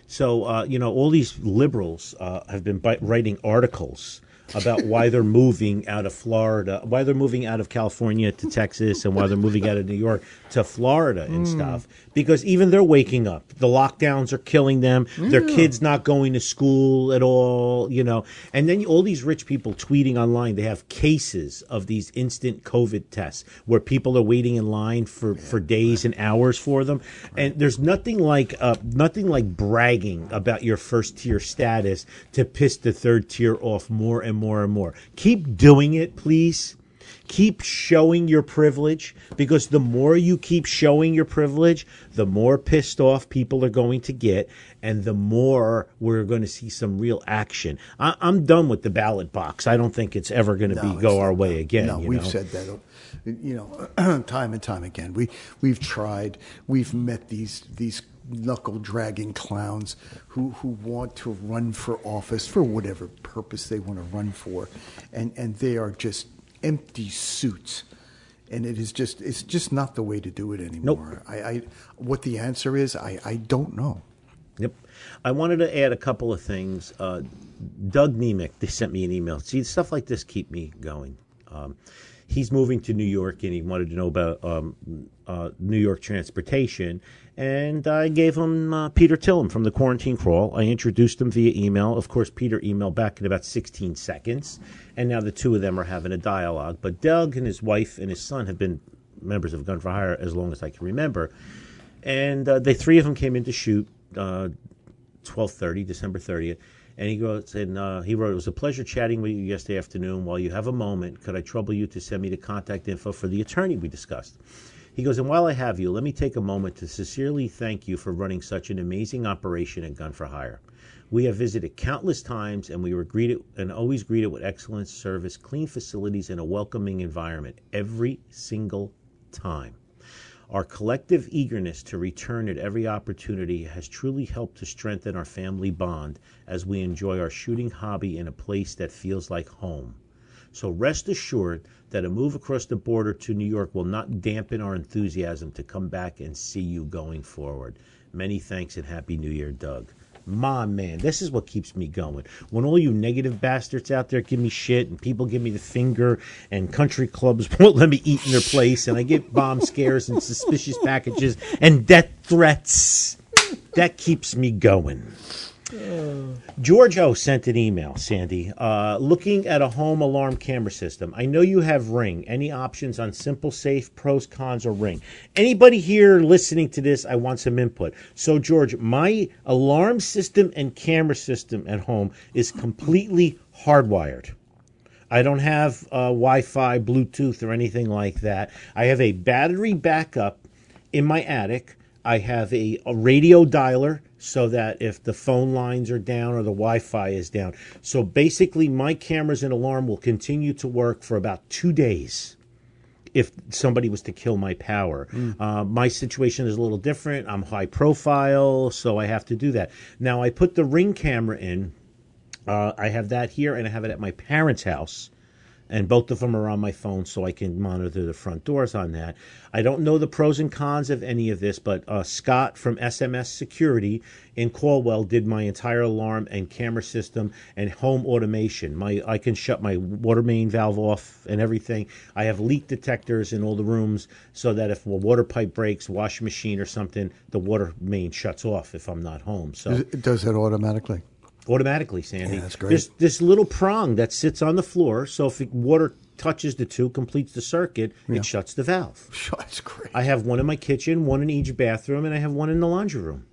So, uh, you know, all these liberals uh, have been writing articles about why they're moving out of Florida, why they're moving out of California to Texas, and why they're moving out of New York to Florida and stuff. Because even they're waking up. The lockdowns are killing them. Their kids not going to school at all, you know. And then all these rich people tweeting online, they have cases of these instant COVID tests where people are waiting in line for, for days and hours for them. And there's nothing like uh, nothing like bragging about your first tier status to piss the third tier off more and more and more. Keep doing it, please. Keep showing your privilege because the more you keep showing your privilege, the more pissed off people are going to get, and the more we're going to see some real action. I, I'm done with the ballot box. I don't think it's ever going to No, be go our way again. No, we've know? said that, you know, time and time again. We we've tried. We've met these these knuckle dragging clowns who who want to run for office for whatever purpose they want to run for, and and they are just empty suits. And it is just it's just not the way to do it anymore. I, I what the answer is, I, I don't know. Yep. I wanted to add a couple of things. Uh, Doug Nemec, they sent me an email. See, stuff like this keep me going. Um, he's moving to New York and he wanted to know about um, uh, New York transportation. And I gave him uh, Peter Tillum from the Quarantine Crawl. I introduced him via email. Of course, Peter emailed back in about 16 seconds. And now the two of them are having a dialogue. But Doug and his wife and his son have been members of Gun for Hire as long as I can remember. And uh, the three of them came in to shoot uh, 12:30, December 30th. And he goes and uh, he wrote, "It was a pleasure chatting with you yesterday afternoon. While you have a moment, could I trouble you to send me the contact info for the attorney we discussed?" He goes, and while I have you, let me take a moment to sincerely thank you for running such an amazing operation at Gun for Hire. We have visited countless times and we were greeted and always greeted with excellent service, clean facilities, and a welcoming environment every single time. Our collective eagerness to return at every opportunity has truly helped to strengthen our family bond as we enjoy our shooting hobby in a place that feels like home. So rest assured that a move across the border to New York will not dampen our enthusiasm to come back and see you going forward. Many thanks and Happy New Year, Doug. My man, this is what keeps me going. When all you negative bastards out there give me shit and people give me the finger and country clubs won't let me eat in their place and I get bomb scares and suspicious packages and death threats, that keeps me going. George sent an email, Sandy, uh, looking at a home alarm camera system. I know you have Ring. Any options on SimpliSafe, pros, cons, or Ring? Anybody here listening to this, I want some input. So, George, my alarm system and camera system at home is completely hardwired. I don't have uh, Wi Fi, Bluetooth, or anything like that. I have a battery backup in my attic. I have a, a radio dialer so that if the phone lines are down or the Wi-Fi is down. So basically, my cameras and alarm will continue to work for about two days. If somebody was to kill my power, uh, my situation is a little different. I'm high profile, so I have to do that. Now I put the ring camera in. Uh, I have that here, and I have it at my parents' house and both of them are on my phone so I can monitor the front doors on that. I don't know the pros and cons of any of this, but uh, Scott from SMS Security in Caldwell did my entire alarm and camera system and home automation. My I can shut my water main valve off and everything. I have leak detectors in all the rooms so that if a water pipe breaks, washing machine or something, the water main shuts off if I'm not home. So It does that automatically. Automatically, Sandy. Yeah, that's great. There's this little prong that sits on the floor, so if water touches the two, completes the circuit, it shuts the valve. That's great. I have one in my kitchen, one in each bathroom, and I have one in the laundry room.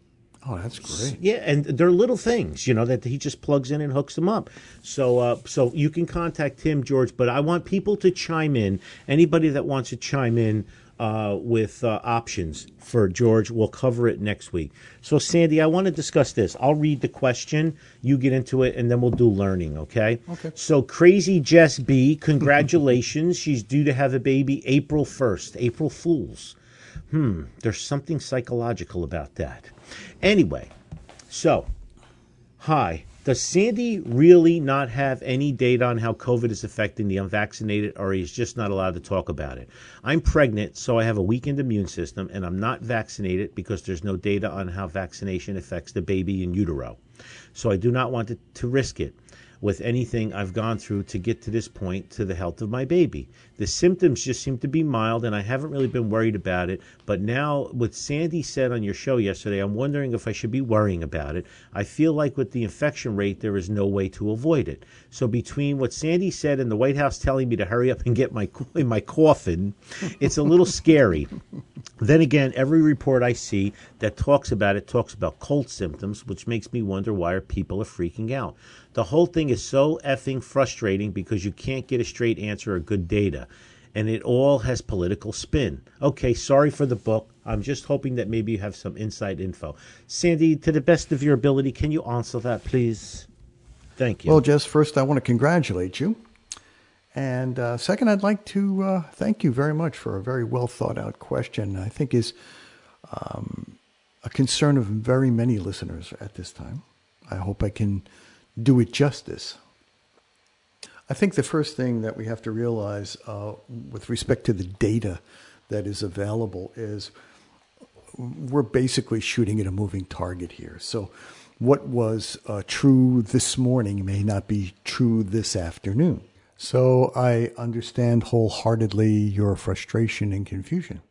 Oh, that's great. Yeah, and they're little things, you know, that he just plugs in and hooks them up. So, uh, so you can contact him, George. But I want people to chime in. Anybody that wants to chime in uh, with uh, options for George, we'll cover it next week. So, Sandy, I want to discuss this. I'll read the question, you get into it, and then we'll do learning. Okay. Okay. So, Crazy Jess B, congratulations. She's due to have a baby April first. April Fools. Hmm. There's something psychological about that. Anyway, so, hi. Does Sandy really not have any data on how COVID is affecting the unvaccinated, or he's just not allowed to talk about it? I'm pregnant, so I have a weakened immune system, and I'm not vaccinated because there's no data on how vaccination affects the baby in utero. So I do not want to, to risk it with anything I've gone through to get to this point to the health of my baby. The symptoms just seem to be mild, and I haven't really been worried about it. But now, what Sandy said on your show yesterday, I'm wondering if I should be worrying about it. I feel like with the infection rate, there is no way to avoid it. So between what Sandy said and the White House telling me to hurry up and get my in my coffin, it's a little scary. Then again, every report I see that talks about it talks about cold symptoms, which makes me wonder why are people are freaking out. The whole thing is so effing frustrating because you can't get a straight answer or good data. And it all has political spin. Okay, sorry for the book. I'm just hoping that maybe you have some inside info. Sandy, to the best of your ability, can you answer that, please? Thank you. Well, Jess, first I want to congratulate you. And uh, second, I'd like to uh, thank you very much for a very well thought out question. I think is um, a concern of very many listeners at this time. I hope I can do it justice. I think the first thing that we have to realize uh, with respect to the data that is available is we're basically shooting at a moving target here. So, what was uh, true this morning may not be true this afternoon. So I understand wholeheartedly your frustration and confusion.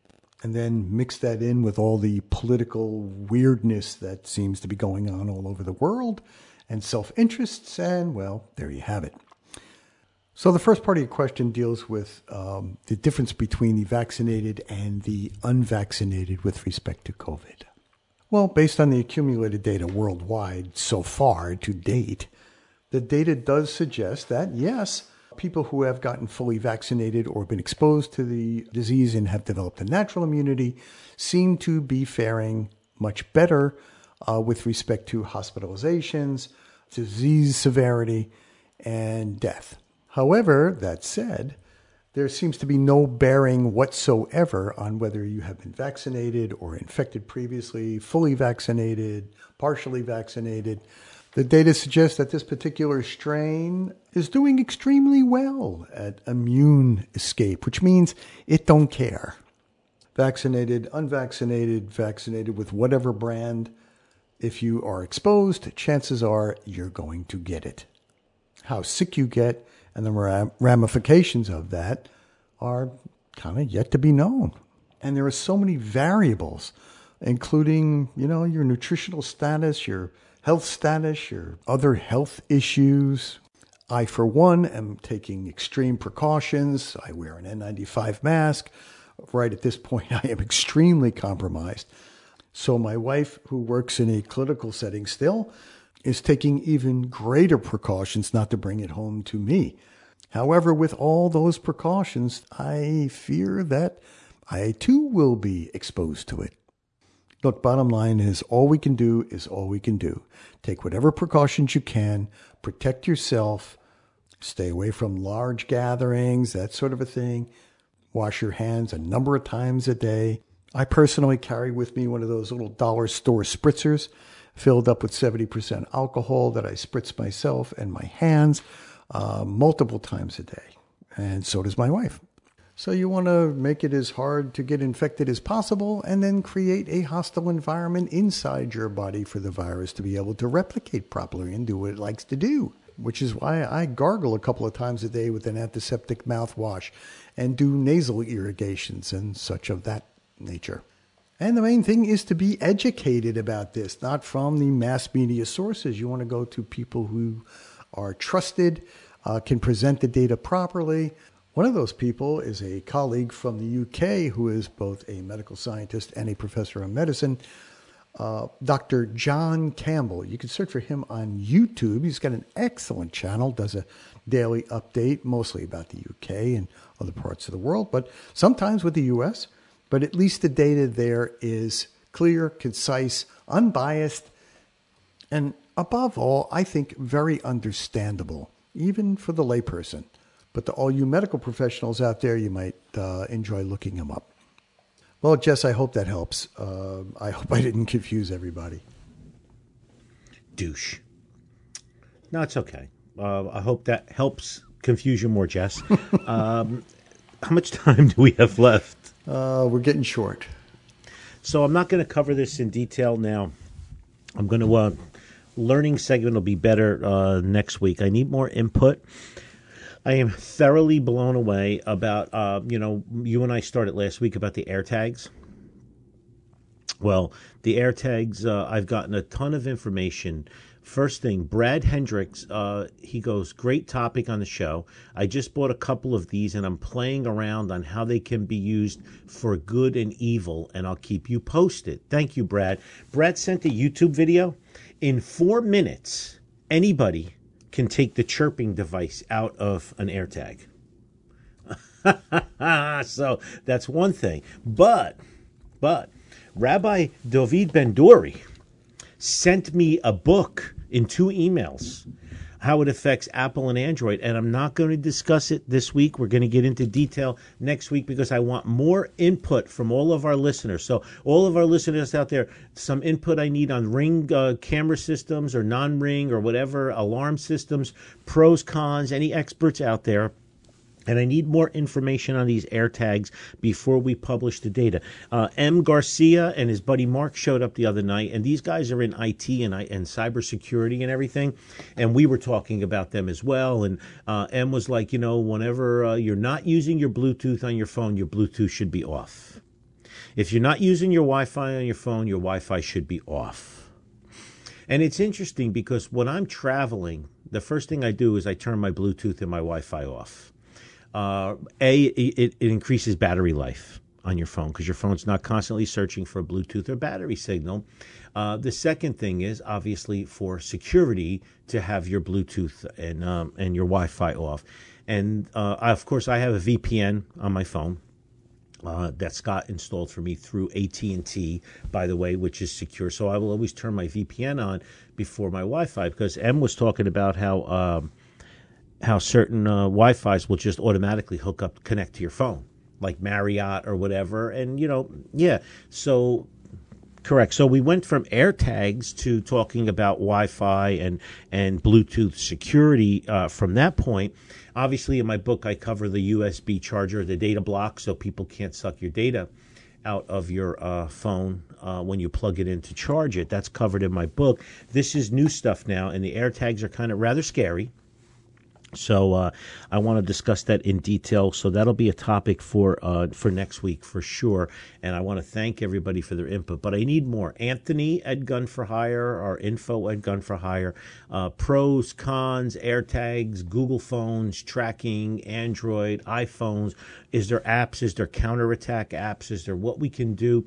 And then mix that in with all the political weirdness that seems to be going on all over the world and self interests, and well, there you have it. So, the first part of your question deals with um, the difference between the vaccinated and the unvaccinated with respect to COVID. Well, based on the accumulated data worldwide so far to date, the data does suggest that yes, people who have gotten fully vaccinated or been exposed to the disease and have developed a natural immunity seem to be faring much better uh, with respect to hospitalizations, disease severity, and death. However, that said, there seems to be no bearing whatsoever on whether you have been vaccinated or infected previously, fully vaccinated, partially vaccinated. The data suggests that this particular strain is doing extremely well at immune escape, which means it don't care. Vaccinated, unvaccinated, vaccinated with whatever brand, if you are exposed, chances are you're going to get it. How sick you get and the ramifications of that are kind of yet to be known. And there are so many variables, including, you know, your nutritional status, your health status, your other health issues. I, for one, am taking extreme precautions. I wear an N95 mask. Right at this point, I am extremely compromised. So, my wife, who works in a clinical setting still, is taking even greater precautions not to bring it home to me. However, with all those precautions, I fear that I too will be exposed to it. Look, bottom line is all we can do is all we can do. Take whatever precautions you can, protect yourself, stay away from large gatherings, that sort of a thing. Wash your hands a number of times a day. I personally carry with me one of those little dollar store spritzers filled up with 70% alcohol that I spritz myself and my hands uh, multiple times a day. And so does my wife. So you want to make it as hard to get infected as possible and then create a hostile environment inside your body for the virus to be able to replicate properly and do what it likes to do. Which is why I gargle a couple of times a day with an antiseptic mouthwash and do nasal irrigations and such of that nature. And the main thing is to be educated about this, not from the mass media sources. You want to go to people who are trusted, uh, can present the data properly. One of those people is a colleague from the UK who is both a medical scientist and a professor of medicine, uh, Dr. John Campbell. You can search for him on YouTube. He's got an excellent channel, does a daily update, mostly about the UK and other parts of the world, but sometimes with the US but at least the data there is clear, concise, unbiased, and above all, I think very understandable, even for the layperson. But to all you medical professionals out there, you might uh, enjoy looking them up. Well, Jess, I hope that helps. Uh, I hope I didn't confuse everybody. Douche. No, it's okay. Uh, I hope that helps confuse you more, Jess. um, how much time do we have left? Uh, we're getting short. So I'm not going to cover this in detail now. I'm going to uh, learning segment will be better uh, next week. I need more input. I am thoroughly blown away about uh, you know you and I started last week about the AirTags. Well, the AirTags, uh, I've gotten a ton of information First thing, Brad Hendricks, uh, he goes, great topic on the show. I just bought a couple of these and I'm playing around on how they can be used for good and evil, and I'll keep you posted. Thank you, Brad. Brad sent a YouTube video. In four minutes, anybody can take the chirping device out of an AirTag. so that's one thing. But, but, Rabbi David Ben-Dori sent me a book in two emails how it affects Apple and Android. And I'm not going to discuss it this week. We're going to get into detail next week because I want more input from all of our listeners. So, all of our listeners out there, some input I need on ring uh, camera systems or non ring or whatever, alarm systems, pros, cons, any experts out there. And I need more information on these AirTags before we publish the data. Uh, M. Garcia and his buddy Mark showed up the other night, and these guys are in IT and, and cybersecurity and everything. And we were talking about them as well. And uh, M was like, you know, whenever uh, you're not using your Bluetooth on your phone, your Bluetooth should be off. If you're not using your Wi Fi on your phone, your Wi Fi should be off. And it's interesting because when I'm traveling, the first thing I do is I turn my Bluetooth and my Wi Fi off uh, a it, it increases battery life on your phone because your phone's not constantly searching for a Bluetooth or battery signal. Uh, the second thing is obviously for security to have your Bluetooth and um, and your Wi-Fi off. And uh, of course, I have a VPN on my phone. Uh, that Scott installed for me through AT and T, by the way, which is secure. So I will always turn my VPN on before my Wi-Fi because M was talking about how um, how certain uh, Wi-Fi's will just automatically hook up, connect to your phone, like Marriott or whatever. And you know, yeah. So correct. So we went from AirTags to talking about Wi-Fi and and Bluetooth security uh, from that point. Obviously, in my book, I cover the USB charger, the data block, so people can't suck your data out of your uh, phone uh, when you plug it in to charge it. That's covered in my book. This is new stuff now, and the AirTags are kind of rather scary. So uh, I want to discuss that in detail. So that'll be a topic for uh, for next week for sure. And I want to thank everybody for their input. But I need more. Anthony at Gun for Hire, our info at Gun for Hire, uh, pros, cons, AirTags, Google phones, tracking, Android, iPhones. Is there apps? Is there counterattack apps? Is there what we can do?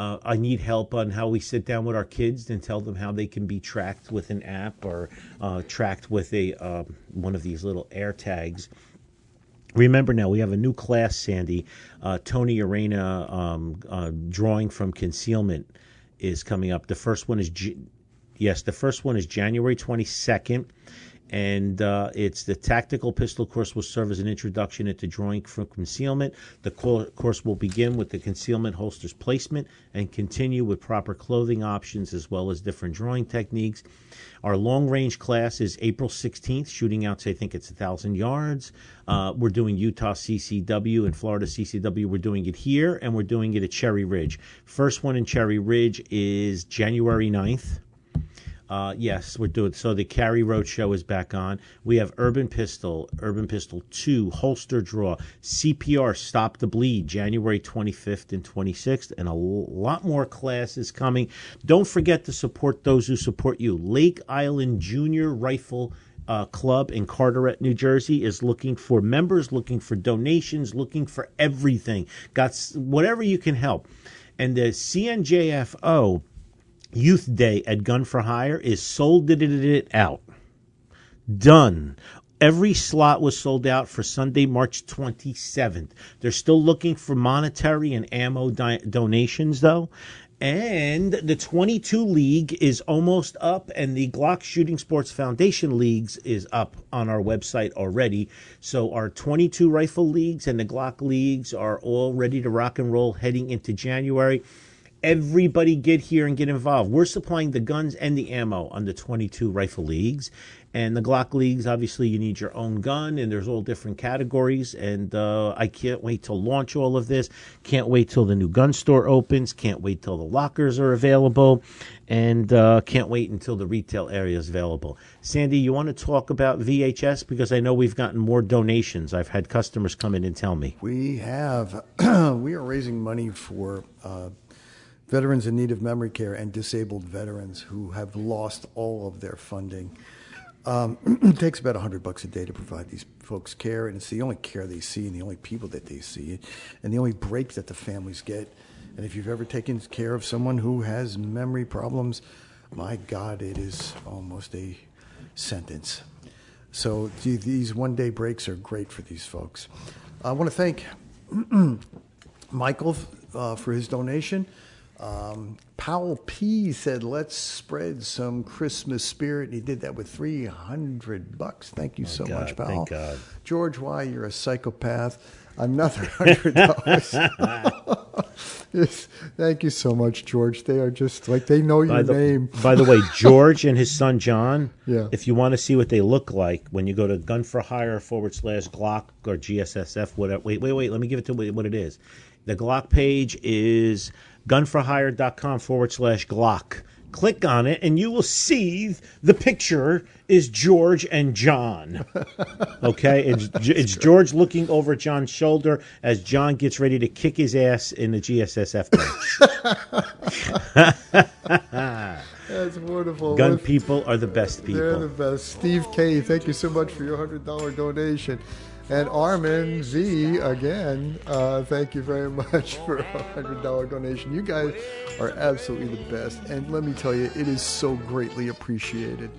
Uh, I need help on how we sit down with our kids and tell them how they can be tracked with an app or uh, tracked with a uh, one of these little air tags. Remember now, we have a new class, Sandy. Uh, Tony Arena um, uh, drawing from concealment is coming up. The first one is, G- yes, the first one is January 22nd and uh, it's the tactical pistol course will serve as an introduction into drawing from concealment. The course will begin with the concealment holster's placement and continue with proper clothing options as well as different drawing techniques. Our long range class is April 16th, shooting out to I think it's a thousand yards. Uh, we're doing Utah CCW and Florida CCW. We're doing it here and we're doing it at Cherry Ridge. First one in Cherry Ridge is January 9th. Uh, yes, we're doing so. The Carry Road Show is back on. We have Urban Pistol, Urban Pistol 2, Holster Draw, CPR, Stop the Bleed, January 25th and 26th, and a lot more classes coming. Don't forget to support those who support you. Lake Island Junior Rifle uh, Club in Carteret, New Jersey is looking for members, looking for donations, looking for everything. Got whatever you can help. And the CNJFO Youth Day at Gun for Hire is sold it out. Done. Every slot was sold out for Sunday, March 27th. They're still looking for monetary and ammo di- donations, though. And the 22 League is almost up, and the Glock Shooting Sports Foundation Leagues is up on our website already. So, our 22 rifle leagues and the Glock leagues are all ready to rock and roll heading into January everybody get here and get involved. We're supplying the guns and the ammo on the 22 rifle leagues. And the Glock leagues, obviously, you need your own gun, and there's all different categories. And uh, I can't wait to launch all of this. Can't wait till the new gun store opens. Can't wait till the lockers are available. And uh, can't wait until the retail area is available. Sandy, you want to talk about VHS? Because I know we've gotten more donations. I've had customers come in and tell me. We have. we are raising money for. Uh, veterans in need of memory care and disabled veterans who have lost all of their funding. Um, it takes about 100 bucks a day to provide these folks care, and it's the only care they see and the only people that they see, and the only break that the families get. And if you've ever taken care of someone who has memory problems, my God, it is almost a sentence. So these one day breaks are great for these folks. I want to thank Michael uh, for his donation. Um, Powell P said, "Let's spread some Christmas spirit." And he did that with three hundred bucks. Thank you oh, so God, much, Powell. Thank God. George, why you're a psychopath? Another hundred dollars. Yes, Thank you so much, George. They are just like they know your By the, name. by the way, George and his son John. Yeah. If you want to see what they look like, when you go to Gun for Hire forward slash Glock or GSSF, whatever. Wait, wait, wait. Let me give it to what it is. The Glock page is gunforhire.com forward slash Glock. Click on it, and you will see the picture is George and John. Okay, it's it's George looking over John's shoulder as John gets ready to kick his ass in the GSSF match. That's wonderful. Gun people are the best people. They're the best. Steve K, thank you so much for your hundred dollar donation. And Armin Z again, uh, thank you very much for a hundred dollar donation. You guys are absolutely the best, and let me tell you, it is so greatly appreciated.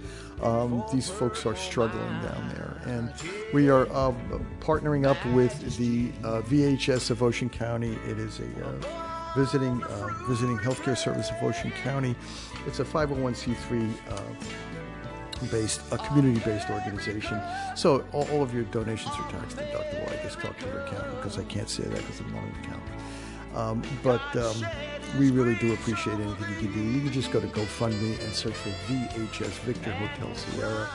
Um, these folks are struggling down there, and we are uh, partnering up with the uh, VHS of Ocean County. It is a uh, visiting uh, visiting healthcare service of Ocean County. It's a 501c3 uh, based, a community-based organization. So all, all of your donations are tax deductible. I just talked to your accountant because I can't say that because I'm not an accountant. Um, but um, we really do appreciate anything you can do. You can just go to GoFundMe and search for VHS Victor Hotel Sierra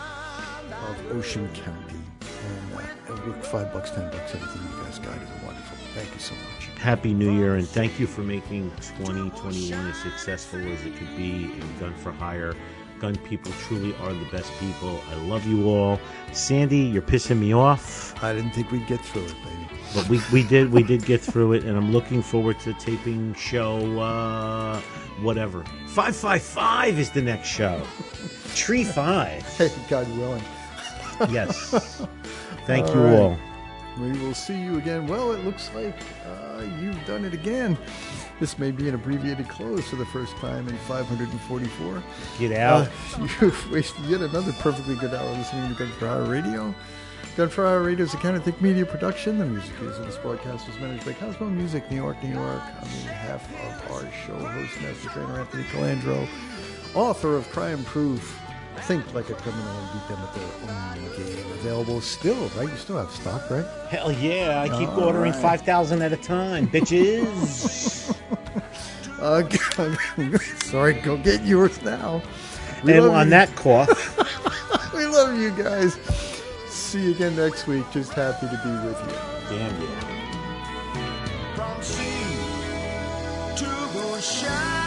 of Ocean County, and, uh, five bucks, ten bucks, anything you guys got is wonderful. Thank you so much. Happy New Year, and thank you for making 2021 as successful as it could be in Gun for Hire. Gun people truly are the best people. I love you all. Sandy, you're pissing me off, I didn't think we'd get through it, baby. but we, we did we did get through it, and I'm looking forward to the taping show uh, whatever. Five five five is the next show. Tree five. God willing. Yes. Thank All you right. all. We will see you again. Well, it looks like uh, you've done it again. This may be an abbreviated close for the first time in 544. Get out. Uh, you've wasted yet another perfectly good hour listening to Gun for Hire Radio. Gun for Hire Radio is a Counter Think Media production. The music used in this broadcast was managed by Cosmo Music, New York, New York. On behalf of our show host, Master Trainer Anthony Colandro, author of Crime Proof, Think Like a Criminal and Beat Them at Their Own Game. Available still, right? You still have stock, right? Hell yeah! I keep All ordering right. five thousand at a time, bitches. Uh, sorry, go get yours now. We and on you. that cough, we love you guys. See you again next week. Just happy to be with you. damn yeah. from sea to the shine.